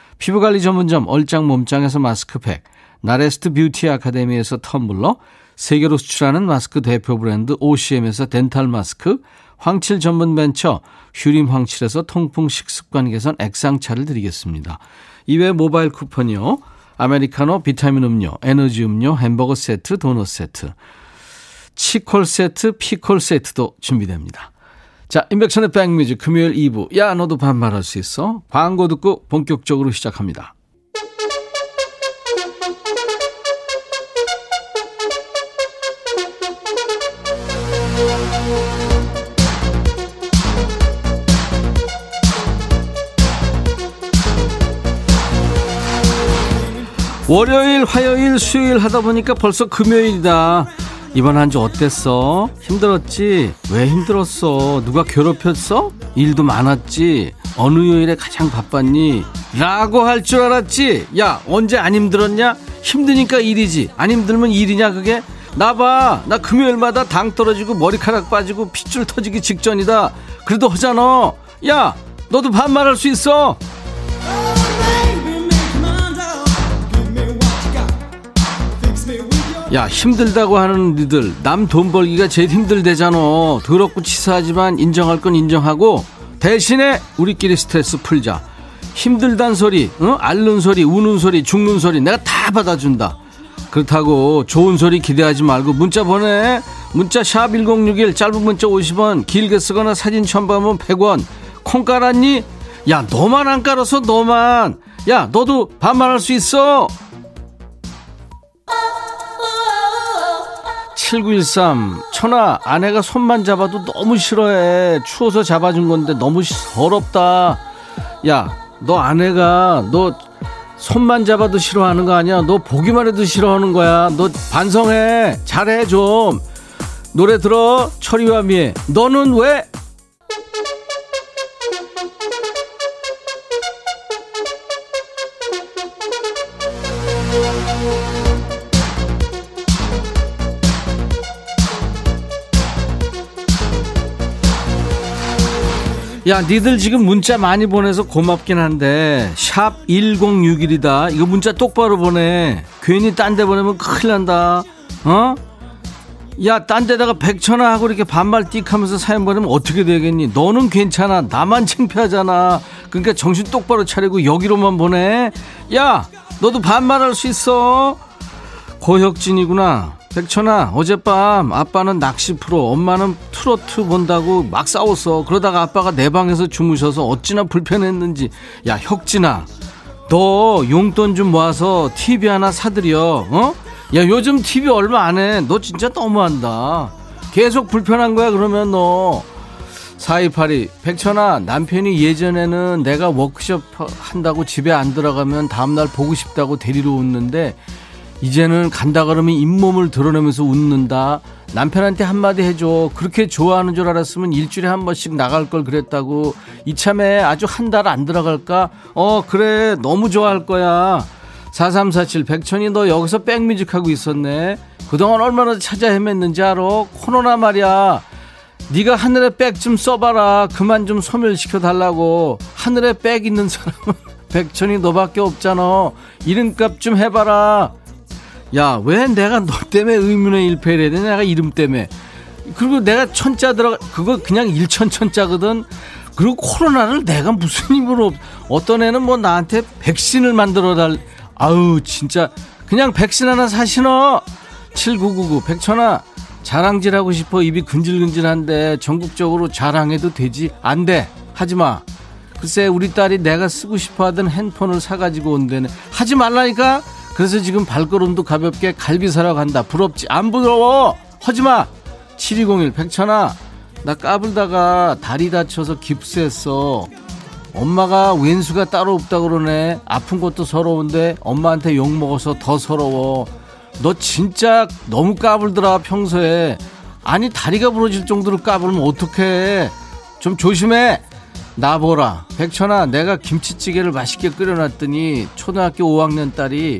피부관리 전문점 얼짱 몸짱에서 마스크팩, 나레스트 뷰티 아카데미에서 텀블러, 세계로 수출하는 마스크 대표 브랜드 OCM에서 덴탈 마스크, 황칠 전문 벤처 휴림 황칠에서 통풍 식습관 개선 액상차를 드리겠습니다. 이외 모바일 쿠폰이요. 아메리카노 비타민 음료, 에너지 음료, 햄버거 세트, 도넛 세트, 치콜 세트, 피콜 세트도 준비됩니다. 자, 인백천의 백뮤직 금요일 2부. 야, 너도 반말할 수 있어? 광고 듣고 본격적으로 시작합니다. 월요일, 화요일, 수요일 하다 보니까 벌써 금요일이다. 이번 한 주 어땠어? 힘들었지? 왜 힘들었어? 누가 괴롭혔어? 일도 많았지? 어느 요일에 가장 바빴니? 라고 할 줄 알았지? 야, 언제 안 힘들었냐? 힘드니까 일이지. 안 힘들면 일이냐, 그게? 나봐. 나 금요일마다 당 떨어지고 머리카락 빠지고 핏줄 터지기 직전이다. 그래도 하잖아. 야, 너도 반말할 수 있어. 야 힘들다고 하는 니들 남 돈 벌기가 제일 힘들대잖아. 더럽고 치사하지만 인정할 건 인정하고 대신에 우리끼리 스트레스 풀자. 힘들단 소리 어? 앓는 소리 우는 소리 죽는 소리 내가 다 받아준다. 그렇다고 좋은 소리 기대하지 말고 문자 보내. 문자 샵 1061 짧은 문자 50원 길게 쓰거나 사진 첨부하면 100원. 콩 깔았니? 야 너만 안 깔아서 너만. 야 너도 반말할 수 있어 7913 천아 아내가 손만 잡아도 너무 싫어해. 추워서 잡아준 건데 너무 더럽다. 야 너 아내가 너 손만 잡아도 싫어하는 거 아니야? 너 보기만 해도 싫어하는 거야. 너 반성해. 잘해 좀. 노래 들어. 철이와 미애 너는 왜 야, 니들 지금 문자 많이 보내서 고맙긴 한데 샵 1061이다. 이거 문자 똑바로 보내. 괜히 딴 데 보내면 큰일 난다. 어? 야, 딴 데다가 백천화 하고 이렇게 반말 띡 하면서 사연 보내면 어떻게 되겠니? 너는 괜찮아. 나만 창피하잖아. 그러니까 정신 똑바로 차리고 여기로만 보내. 야, 너도 반말할 수 있어. 고혁진이구나. 백천아 어젯밤 아빠는 낚시 프로 엄마는 트로트 본다고 막 싸웠어. 그러다가 아빠가 내 방에서 주무셔서 어찌나 불편했는지. 야 혁진아 너 용돈 좀 모아서 TV 하나 사드려 어? 야 요즘 TV 얼마 안 해. 너 진짜 너무한다. 계속 불편한 거야 그러면 너. 4282 백천아 남편이 예전에는 내가 워크숍 한다고 집에 안 들어가면 다음날 보고 싶다고 데리러 웃는데 이제는 간다 그러면 잇몸을 드러내면서 웃는다. 남편한테 한마디 해줘. 그렇게 좋아하는 줄 알았으면 일주일에 한 번씩 나갈 걸 그랬다고. 이참에 아주 한 달 안 들어갈까? 어, 그래. 너무 좋아할 거야. 4347 백천이 너 여기서 백뮤직 하고 있었네. 그동안 얼마나 찾아 헤맸는지 알아? 코로나 말이야. 네가 하늘에 백 좀 써봐라. 그만 좀 소멸시켜 달라고. 하늘에 백 있는 사람은 <laughs> 백천이 너밖에 없잖아. 이름값 좀 해봐라. 야, 왜 내가 너 때문에 의문의 일패를 해야 돼? 내가 이름 때문에. 그리고 내가 천자 들어가, 그거 그냥 일천 천자거든. 그리고 코로나를 내가 무슨 힘으로, 어떤 애는 뭐 나한테 백신을 만들어 달, 아우, 진짜. 그냥 백신 하나 사시너. 7999, 백천아. 자랑질 하고 싶어. 입이 근질근질한데 전국적으로 자랑해도 되지? 안 돼. 하지 마. 글쎄, 우리 딸이 내가 쓰고 싶어 하던 핸폰을 사가지고 온대네. 하지 말라니까? 그래서 지금 발걸음도 가볍게 갈비 사러 간다. 부럽지? 안 부러워! 하지마! 7201 백천아, 나 까불다가 다리 다쳐서 깁스했어. 엄마가 왼수가 따로 없다 그러네. 아픈 것도 서러운데 엄마한테 욕 먹어서 더 서러워. 너 진짜 너무 까불더라 평소에. 아니 다리가 부러질 정도로 까불면 어떡해 좀 조심해 나보라 백천아 내가 김치찌개를 맛있게 끓여놨더니 초등학교 5학년 딸이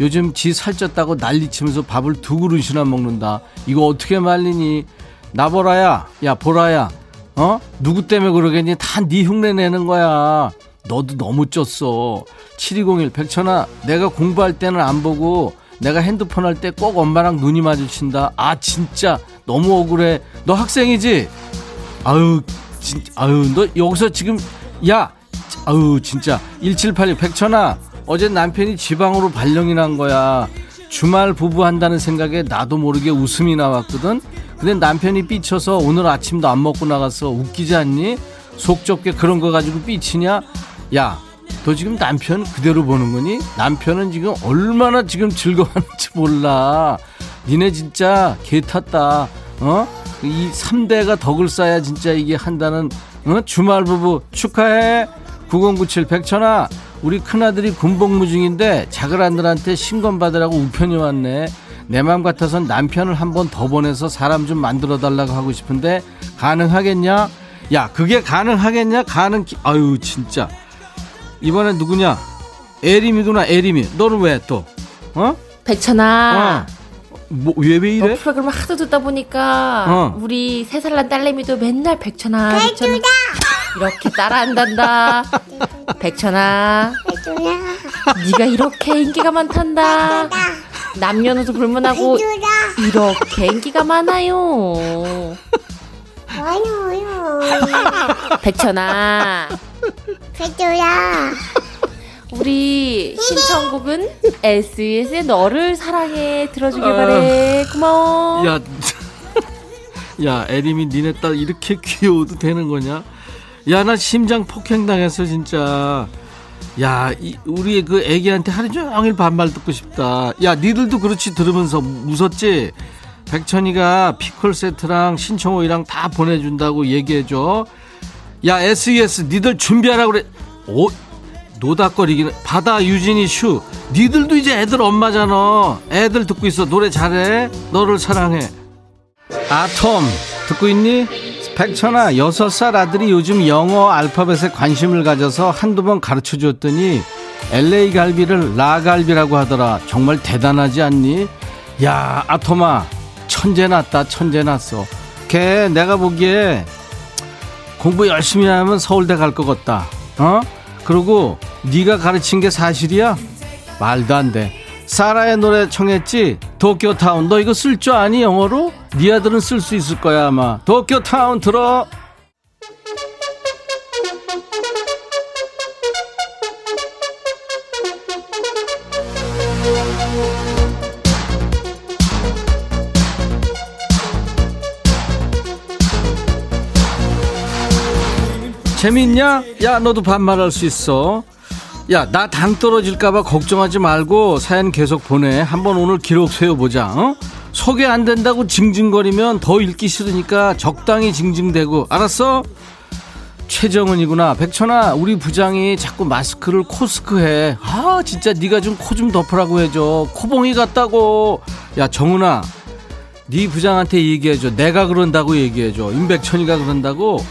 요즘 지 살쪘다고 난리치면서 밥을 두 그릇이나 먹는다. 이거 어떻게 말리니? 나보라야 야 보라야 어? 누구 때문에 그러겠니? 다 네 흉내 내는 거야. 너도 너무 쪘어. 7201 백천아 내가 공부할 때는 안 보고 내가 핸드폰 할 때 꼭 엄마랑 눈이 마주친다. 아 진짜. 너무 억울해. 너 학생이지? 아유 진짜 아유 너 여기서 지금 야 아유 진짜. 1786 백천아 어제 남편이 지방으로 발령이 난 거야. 주말 부부 한다는 생각에 나도 모르게 웃음이 나왔거든. 근데 남편이 삐쳐서 오늘 아침도 안 먹고 나가서 웃기지 않니? 속 좁게 그런 거 가지고 삐치냐? 야 너 지금 남편 그대로 보는 거니? 남편은 지금 얼마나 지금 즐거워하는지 몰라. 니네 진짜 개 탔다. 어? 이 3대가 덕을 쌓아야 진짜 이게 한다는 어? 주말 부부 축하해. 9097 백천아 우리 큰아들이 군복무 중인데 작은 아들한테 신검 받으라고 우편이 왔네. 내 맘 같아선 남편을 한 번 더 보내서 사람 좀 만들어 달라고 하고 싶은데 가능하겠냐? 야 그게 가능하겠냐? 가능 기... 아유 진짜. 이번엔 누구냐? 에림이구나 에림이 너는 왜 또? 어? 백천아. 뭐왜 왜너 이래? 프로그램을 하도 듣다 보니까 어. 우리 세 살 난 딸내미도 맨날 백천아 백천아. 이렇게 따라한단다. 백천아. 네가 이렇게 인기가 많단다. 남녀노소 불문하고 이렇게 인기가 많아요. 많아요. 백천아. 배도야. 우리 신청곡은 SES의 너를 사랑해 들어주길 바래 고마워 야, <laughs> 야, 에림이 니네 딸 이렇게 귀여워도 되는 거냐? 야, 나 심장 폭행 당했어, 진짜. 야, 이, 우리 그 애기한테 하루 종일 반말 듣고 싶다. 야, 니들도 그렇지 들으면서 무섭지? 백천이가 피콜 세트랑 신청호이랑 다 보내준다고 얘기해줘. 야, SES, 니들 준비하라 그래. 오, 노닥거리기는. 바다 유진이 슈. 니들도 이제 애들 엄마잖아. 애들 듣고 있어. 노래 잘해. 너를 사랑해. 아톰 듣고 있니? 백천아 여섯 살 아들이 요즘 영어 알파벳에 관심을 가져서 한두 번 가르쳐 줬더니 LA 갈비를 라갈비라고 하더라 정말 대단하지 않니? 야 아톰아 천재 났다 천재 났어 걔 내가 보기에 공부 열심히 하면 서울대 갈 것 같다 어? 그리고 네가 가르친 게 사실이야? 말도 안 돼 사라의 노래 청했지? 도쿄타운 너 이거 쓸 줄 아니 영어로? 네 아들은 쓸 수 있을 거야 아마 도쿄타운 들어 재밌냐? 야 너도 반말할 수 있어. 야 나 당 떨어질까봐 걱정하지 말고 사연 계속 보내. 한번 오늘 기록 세워보자 어? 소개 안 된다고 징징거리면 더 읽기 싫으니까 적당히 징징대고. 알았어? 최정은이구나. 백천아 우리 부장이 자꾸 마스크를 코스크해. 아 진짜 네가 좀 코좀 덮으라고 해줘. 코봉이 같다고. 야 정은아 네 부장한테 얘기해줘. 내가 그런다고 얘기해줘. 임백천이가 그런다고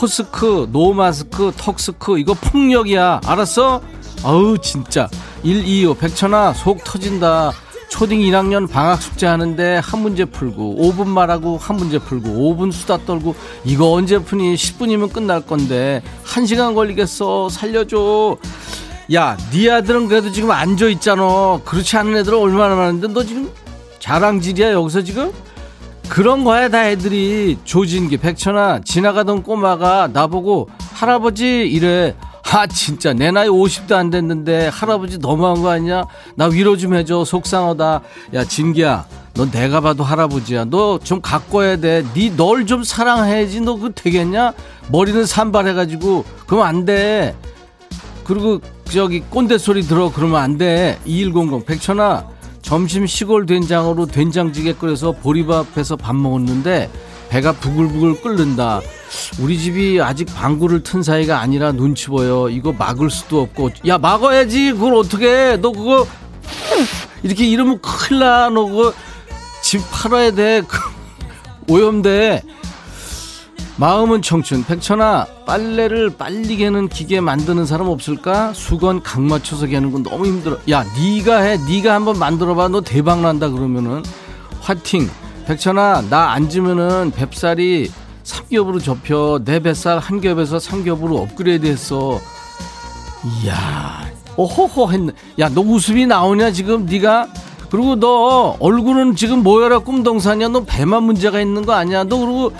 코스크 노마스크 턱스크 이거 폭력이야. 알았어? 아우 진짜. 125 백천아 속 터진다. 초딩 1학년 방학 숙제 하는데 한 문제 풀고 5분 말하고 한 문제 풀고 5분 수다 떨고 이거 언제 푸니? 10분이면 끝날 건데. 1시간 걸리겠어. 살려줘. 야 네 아들은 그래도 지금 앉아 있잖아. 그렇지 않은 애들은 얼마나 많은데 너 지금 자랑질이야 여기서 지금 그런 거야 다 애들이 조진기 백천아 지나가던 꼬마가 나보고 할아버지 이래. 아 진짜 내 나이 50도 안 됐는데 할아버지 너무한 거 아니야 나 위로 좀 해줘 속상하다. 야 진기야 너 내가 봐도 할아버지야. 너좀 해야 돼니널 좀 사랑해야지. 너 그거 되겠냐? 머리는 산발해가지고. 그러면 안돼. 그리고 저기 꼰대 소리 들어. 그러면 안돼. 2100 백천아 점심 시골 된장으로 된장찌개 끓여서 보리밥해서 밥 먹었는데 배가 부글부글 끓는다. 우리 집이 아직 방구를 튼 사이가 아니라 눈치 보여. 이거 막을 수도 없고. 야 막아야지. 그걸 어떻게 해? 너 그거 이렇게 이러면 큰일 나. 너 그거 집 팔아야 돼. 그 <laughs> 오염돼. 마음은 청춘. 백천아, 빨래를 빨리 개는 기계 만드는 사람 없을까? 수건 각 맞춰서 개는 건 너무 힘들어. 야, 네가 해. 네가 한번 만들어봐. 너 대박 난다 그러면은 화팅. 백천아, 나 앉으면은 뱃살이 삼겹으로 접혀. 내 뱃살 한 겹에서 삼겹으로 업그레이드 했어. 이야, 오호호 했네. 야, 너 웃음이 나오냐 지금 네가? 그리고 너 얼굴은 지금 뭐야라 꿈동산이야. 너 배만 문제가 있는 거 아니야? 너 그리고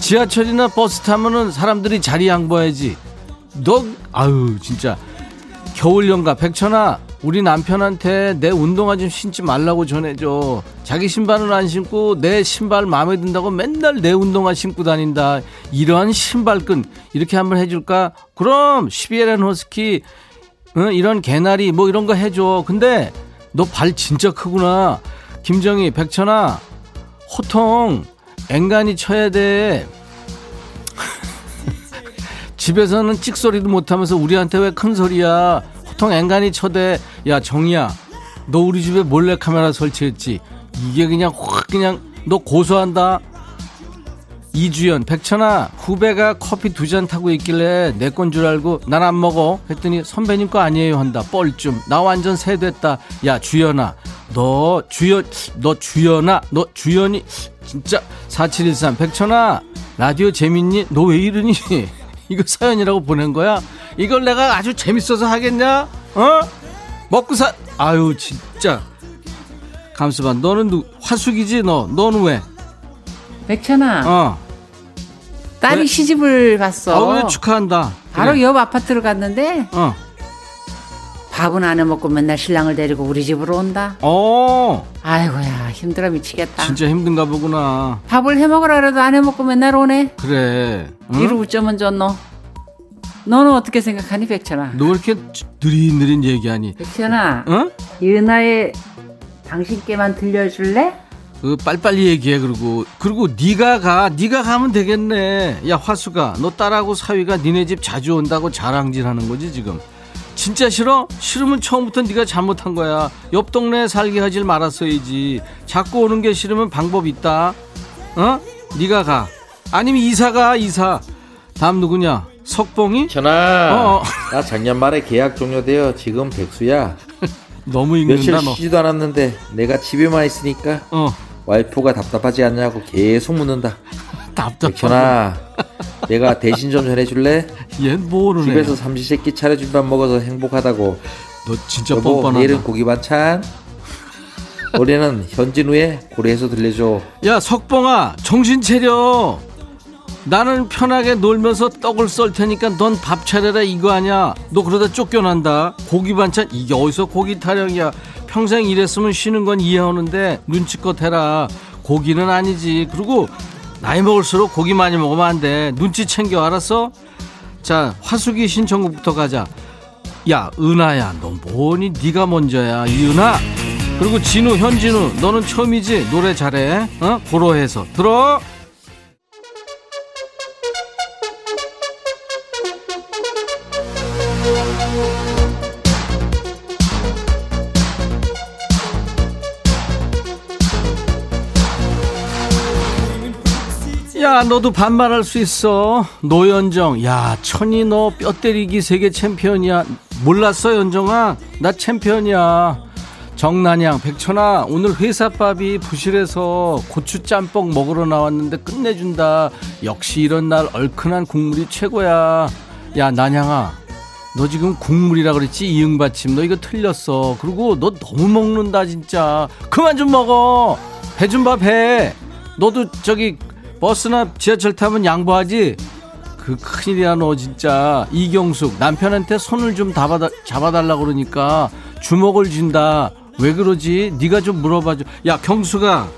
지하철이나 버스 타면은 사람들이 자리 양보해야지. 너 아유 진짜 겨울 연가 백천아 우리 남편한테 내 운동화 좀 신지 말라고 전해줘. 자기 신발은 안 신고 내 신발 마음에 든다고 맨날 내 운동화 신고 다닌다. 이러한 신발끈 이렇게 한번 해줄까? 그럼 시베리안 허스키 응, 이런 개나리 뭐 이런 거 해줘. 근데 너 발 진짜 크구나. 김정희 백천아 호통 앵간히 쳐야 돼. <laughs> 집에서는 찍소리도 못하면서 우리한테 왜 큰 소리야? 호통 앵간히 쳐대. 야 정이야, 너 우리 집에 몰래 카메라 설치했지? 이게 그냥 확 그냥 너 고소한다. 이주연, 백천아, 후배가 커피 두 잔 타고 있길래 내 건 줄 알고 난 안 먹어. 했더니 선배님 거 아니에요 한다. 뻘쭘. 나 완전 새 됐다. 야 주연아, 너 주연, 너 주연아, 너 주연이 진짜 4713 백천아 라디오 재밌니? 너 왜 이러니? <laughs> 이거 사연이라고 보낸 거야? 이걸 내가 아주 재밌어서 하겠냐? 어? 먹고 사 아유 진짜 감수봐 너는 누 화숙이지 너 너는 왜? 백천아, 어. 딸이 네. 시집을 갔어. 어 축하한다. 바로 그래. 옆 아파트로 갔는데 어. 밥은 안 해 먹고 맨날 신랑을 데리고 우리 집으로 온다. 어. 아이고야 힘들어 미치겠다. 진짜 힘든가 보구나. 밥을 해 먹으라 그래도 안 해 먹고 맨날 오네. 그래. 응? 이를 우쩌면 줬노. 너는 어떻게 생각하니 백천아? 너왜 이렇게 느릿느릿 얘기하니? 백천아, 응? 이 은하의 당신께만 들려줄래? 그 빨리빨리 얘기해 그리고 그리고 네가 가 네가 가면 되겠네 야 화수가 너 딸하고 사위가 니네 집 자주 온다고 자랑질하는 거지 지금 진짜 싫어? 싫으면 처음부터 네가 잘못한 거야. 옆 동네에 살게 하질 말았어야지. 자꾸 오는 게 싫으면 방법 있다. 어? 네가 가. 아니면 이사 가 이사. 다음 누구냐? 석봉이? 천아, 어, 어. 나 작년 말에 계약 종료되어 지금 백수야. <laughs> 너무 며칠 읽는다 쉬지도 않았는데 내가 집에만 있으니까. 너어 와이프가 답답하지 않냐고 계속 묻는다. 답답하다 백천아, 내가 대신 좀 전해줄래? 얘 모르네 집에서 삼시세끼 차려준 밥 먹어서 행복하다고. 너 진짜 여보, 뻔뻔하다 내일은 고기 반찬. 올해는 현진우의 고래에서 들려줘. 야 석봉아 정신 차려 나는 편하게 놀면서 떡을 썰 테니까 넌 밥 차려라 이거 아니야 너 그러다 쫓겨난다 고기 반찬 이게 어디서 고기 타령이야 평생 일했으면 쉬는 건 이해하는데 눈치껏 해라. 고기는 아니지. 그리고 나이 먹을수록 고기 많이 먹으면 안 돼. 눈치 챙겨. 알았어? 자 화숙이 신청곡부터 가자. 야 은하야 너 뭐니? 네가 먼저야 이은하. 그리고 진우 현진우 너는 처음이지? 노래 잘해. 어? 고로해서. 들어 야 너도 반말할 수 있어. 노연정 야 천이 너 뼈 때리기 세계 챔피언이야. 몰랐어 연정아? 나 챔피언이야. 정난양 백천아 오늘 회사밥이 부실해서 고추 짬뽕 먹으러 나왔는데 끝내준다. 역시 이런 날 얼큰한 국물이 최고야. 야 난양아 너 지금 국물이라 그랬지? 이응 받침. 너 이거 틀렸어. 그리고 너 너무 먹는다 진짜. 그만 좀 먹어. 배 좀 봐 배. 너도 저기 버스나 지하철 타면 양보하지? 그 큰일이야 너 진짜. 이경숙 남편한테 손을 좀 잡아다, 잡아달라 그러니까 주먹을 쥔다. 왜 그러지? 네가 좀 물어봐줘. 야 경숙이가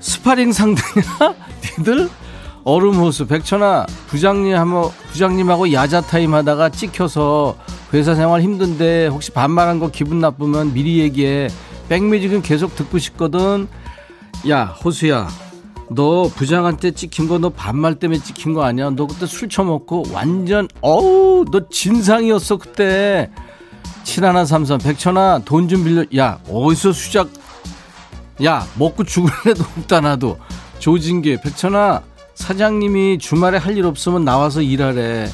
스파링 상대냐? <laughs> 니들? 얼음 호수 백천아 부장님하고 부장님하고 야자 타임 하다가 찍혀서 회사 생활 힘든데 혹시 반말한 거 기분 나쁘면 미리 얘기해. 백뮤직은 계속 듣고 싶거든. 야 호수야 너 부장한테 찍힌 거 너 반말 때문에 찍힌 거 아니야? 너 그때 술 처먹고 완전 어우 너 진상이었어 그때. 7133 백천아 돈 좀 빌려. 야 어디서 수작 야 먹고 죽을 애도 없다 나도. 조진기, 백천아, 사장님이 주말에 할 일 없으면 나와서 일하래.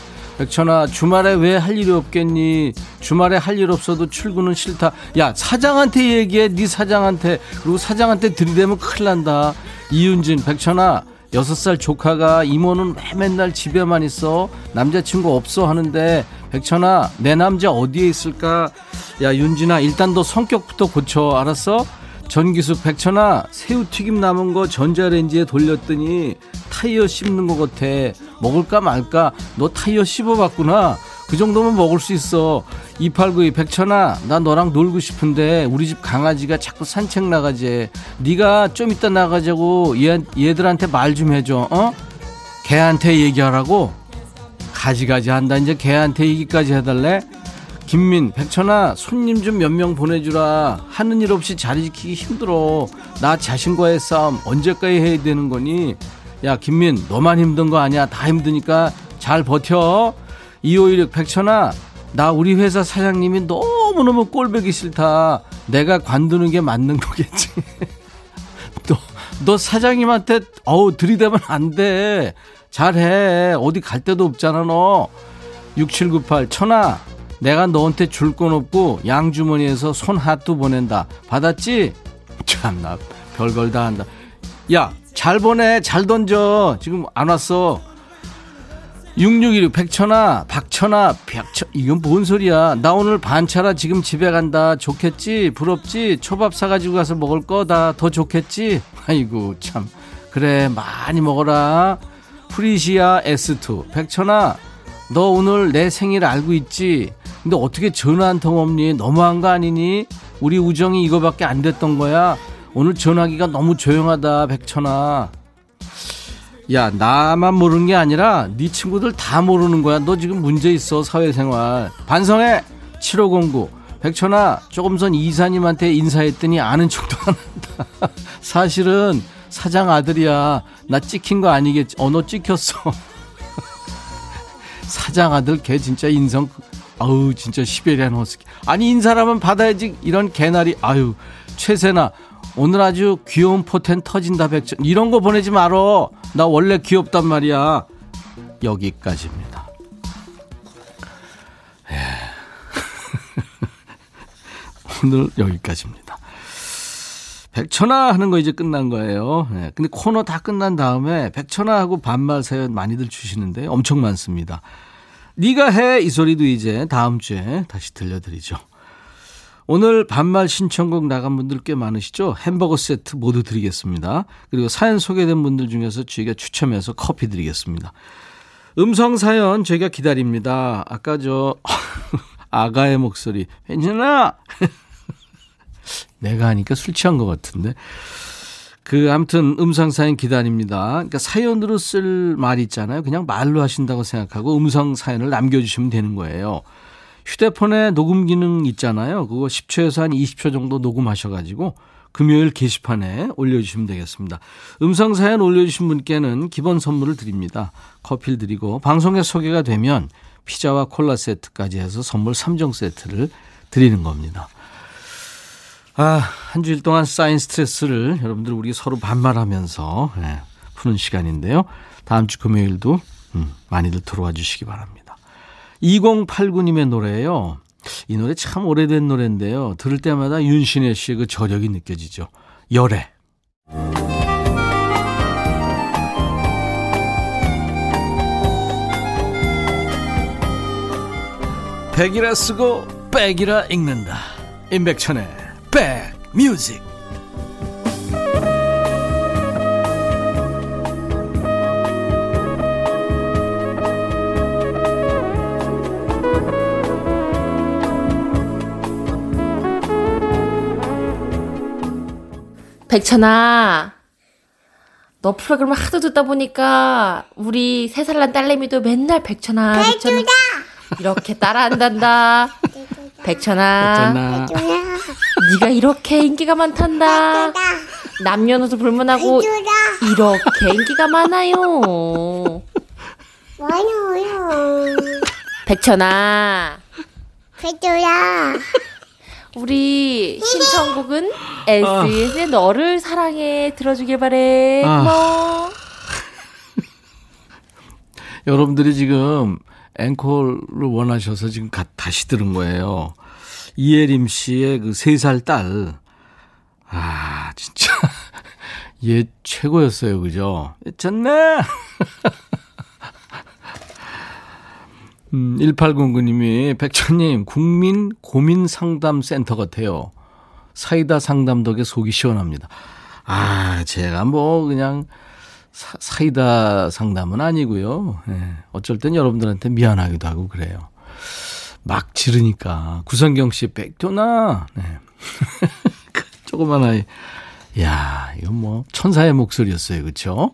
백천아, 주말에 왜 할 일이 없겠니? 주말에 할 일 없어도 출근은 싫다. 야, 사장한테 얘기해, 네 사장한테. 그리고 사장한테 들이대면 큰일 난다. 이윤진, 백천아, 여섯 살 조카가 이모는 왜 맨날 집에만 있어? 남자친구 없어 하는데, 백천아, 내 남자 어디에 있을까? 야, 윤진아, 일단 너 성격부터 고쳐. 알았어? 전기숙 백천아 새우튀김 남은 거 전자레인지에 돌렸더니 타이어 씹는 것 같아 먹을까 말까 너 타이어 씹어봤구나 그 정도면 먹을 수 있어 2892 백천아 나 너랑 놀고 싶은데 우리 집 강아지가 자꾸 산책 나가재 네가 좀 이따 나가자고 얘, 얘들한테 말 좀 해줘 어? 걔한테 얘기하라고 가지가지 한다 이제 걔한테 얘기까지 해달래 김민, 백천아, 손님 좀 몇 명 보내주라. 하는 일 없이 자리 지키기 힘들어. 나 자신과의 싸움 언제까지 해야 되는 거니? 야, 김민, 너만 힘든 거 아니야. 다 힘드니까 잘 버텨. 2516, 백천아, 나 우리 회사 사장님이 너무너무 꼴보기 싫다. 내가 관두는 게 맞는 거겠지. <laughs> 너, 너 사장님한테, 어우, 들이대면 안 돼. 잘해. 어디 갈 데도 없잖아, 너. 6798, 천아, 내가 너한테 줄 건 없고 양주머니에서 손 하트 보낸다. 받았지? <laughs> 참나 별걸 다 한다. 야, 잘 보내. 잘 던져. 지금 안 왔어. 6616 백천아, 박천아, 백천 이건 뭔 소리야? 나 오늘 반차라 지금 집에 간다. 좋겠지? 부럽지? 초밥 사가지고 가서 먹을 거다. 더 좋겠지? 아이고 참. 그래 많이 먹어라. 프리시아 S2 백천아, 너 오늘 내 생일 알고 있지? 근데 어떻게 전화 한 통 없니? 너무한 거 아니니? 우리 우정이 이거밖에 안 됐던 거야. 오늘 전화기가 너무 조용하다, 백천아. 야, 나만 모르는 게 아니라 네 친구들 다 모르는 거야. 너 지금 문제 있어, 사회생활. 반성해! 7509. 백천아, 조금 전 이사님한테 인사했더니 아는 척도 안 한다. <laughs> 사실은 사장 아들이야. 나 찍힌 거 아니겠지? 어, 너 찍혔어. <laughs> 사장 아들 걔 진짜 인성 아우 진짜 시베리안 허스키 아니 인사라면 받아야지 이런 개나리 아유 최세나 오늘 아주 귀여운 포텐 터진다 백천 이런 거 보내지 말어 나 원래 귀엽단 말이야 여기까지입니다 예. <laughs> 오늘 여기까지입니다 백천아 하는 거 이제 끝난 거예요. 네. 근데 코너 다 끝난 다음에 백천아 하고 반말 사연 많이들 주시는데 엄청 많습니다. 네가 해 이 소리도 이제 다음 주에 다시 들려드리죠. 오늘 반말 신청곡 나간 분들 꽤 많으시죠? 햄버거 세트 모두 드리겠습니다. 그리고 사연 소개된 분들 중에서 저희가 추첨해서 커피 드리겠습니다. 음성 사연 저희가 기다립니다. 아까 저 <laughs> 아가의 목소리 괜찮아? <laughs> 내가 하니까 술 취한 것 같은데. 그 아무튼 음성 사연 기다립니다. 그러니까 사연으로 쓸 말이 있잖아요. 그냥 말로 하신다고 생각하고 음성 사연을 남겨주시면 되는 거예요. 휴대폰에 녹음 기능 있잖아요. 그거 10초에서 한 20초 정도 녹음하셔가지고 금요일 게시판에 올려주시면 되겠습니다. 음성 사연 올려주신 분께는 기본 선물을 드립니다. 커피를 드리고 방송에 소개가 되면 피자와 콜라 세트까지 해서 선물 3종 세트를 드리는 겁니다. 아, 한 주일 동안 쌓인 스트레스를 여러분들 우리 서로 반말하면서 네, 푸는 시간인데요. 다음 주 금요일도 음, 많이들 들어와 주시기 바랍니다. 2089님의 노래예요. 이 노래 참 오래된 노래인데요. 들을 때마다 윤신혜 씨의 그 저력이 느껴지죠. 열애. 백이라 쓰고 백이라 읽는다. 임백천의 백뮤직 백천아, 너 프로그램을 하도 듣다 보니까 우리 세 살 난 딸내미도 맨날 백천아, 백천아 이렇게 따라한단다. 백천아. 네가 이렇게 인기가 많단다. 남녀노소 불문하고 이렇게 인기가 많아요. 많아요. 백천아, 백조야. 우리 신청곡은 SES의 너를 사랑해 들어주길 바래. 아. 고마워. <laughs> 여러분들이 지금 앵콜을 원하셔서 지금 가- 다시 들은 거예요. 이예림 씨의 그 세 살 딸. 아, 진짜. <laughs> 얘 최고였어요. 그죠? 좋네! <laughs> 음, 1809님이 백천님, 국민 고민 상담 센터 같아요. 사이다 상담 덕에 속이 시원합니다. 아, 제가 뭐 그냥 사, 사이다 상담은 아니고요. 예, 어쩔 땐 여러분들한테 미안하기도 하고 그래요. 막 지르니까 구성경 씨 백조나 네. <laughs> 그 조그만 아이 야 이건 뭐 천사의 목소리였어요 그렇죠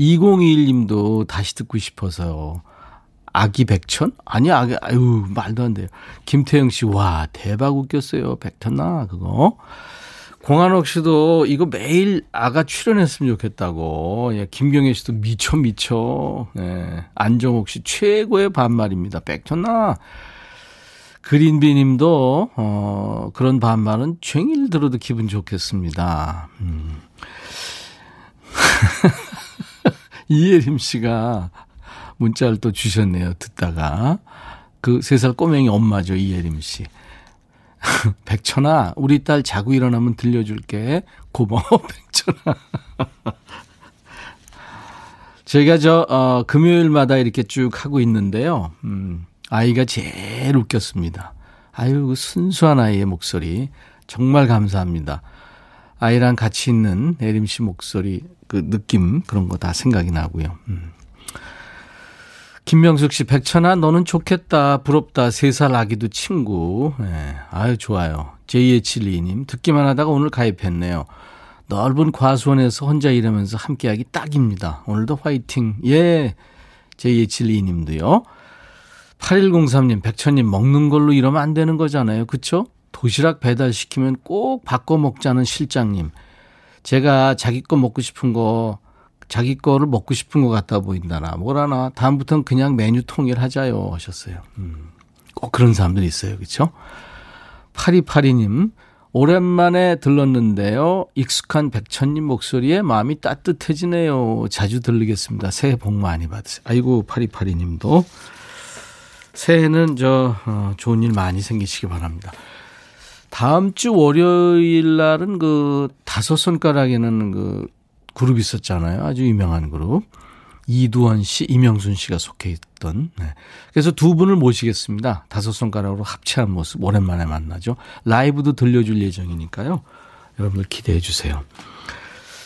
2021님도 다시 듣고 싶어서요 아기 백천? 아니 아기 아유 말도 안 돼요 김태영 씨 와 대박 웃겼어요 백천나 그거 공한옥 씨도 이거 매일 아가 출연했으면 좋겠다고. 예, 김경애 씨도 미쳐 미쳐. 예, 안정옥 씨 최고의 반말입니다. 백천나. 그린비 님도 어, 그런 반말은 종일 들어도 기분 좋겠습니다. 음. <laughs> 이예림 씨가 문자를 또 주셨네요. 듣다가. 그 세 살 꼬맹이 엄마죠. 이예림 씨. <laughs> 백천아, 우리 딸 자고 일어나면 들려줄게. 고마워, <laughs> 백천아. 제가 저, 어, 금요일마다 이렇게 쭉 하고 있는데요. 음, 아이가 제일 웃겼습니다. 아유, 그 순수한 아이의 목소리. 정말 감사합니다. 아이랑 같이 있는 예림 씨 목소리, 그 느낌, 그런 거 다 생각이 나고요. 음. 김명숙 씨, 백천아, 너는 좋겠다. 부럽다. 세 살 아기도 친구. 네. 아유, 좋아요. JH12님, 듣기만 하다가 오늘 가입했네요. 넓은 과수원에서 혼자 일하면서 함께하기 딱입니다. 오늘도 화이팅. 예. JH12님도요. 8103님, 백천님, 먹는 걸로 이러면 안 되는 거잖아요. 그쵸? 도시락 배달시키면 꼭 바꿔 먹자는 실장님. 제가 자기 거 먹고 싶은 거 자기 거를 먹고 싶은 것 같아 보인다나 뭐라나 다음부터는 그냥 메뉴 통일하자요 하셨어요. 음, 꼭 그런 사람들이 있어요. 그렇죠? 8282님 오랜만에 들렀는데요. 익숙한 백천님 목소리에 마음이 따뜻해지네요. 자주 들르겠습니다. 새해 복 많이 받으세요. 아이고 8282님도 새해는 저 어, 좋은 일 많이 생기시기 바랍니다. 다음 주 월요일 날은 그 다섯 손가락에는 그 그룹 있었잖아요. 아주 유명한 그룹. 이두원 씨, 이명순 씨가 속해 있던. 네. 그래서 두 분을 모시겠습니다. 다섯 손가락으로 합체한 모습 오랜만에 만나죠. 라이브도 들려줄 예정이니까요. 여러분들 기대해 주세요.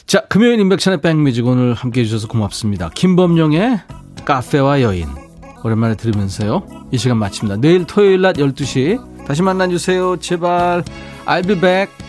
자, 금요일 인백션의 백뮤직 오늘 함께 해주셔서 고맙습니다. 김범용의 카페와 여인. 오랜만에 들으면서요. 이 시간 마칩니다. 내일 토요일 낮 12시 다시 만나주세요. 제발. I'll be back.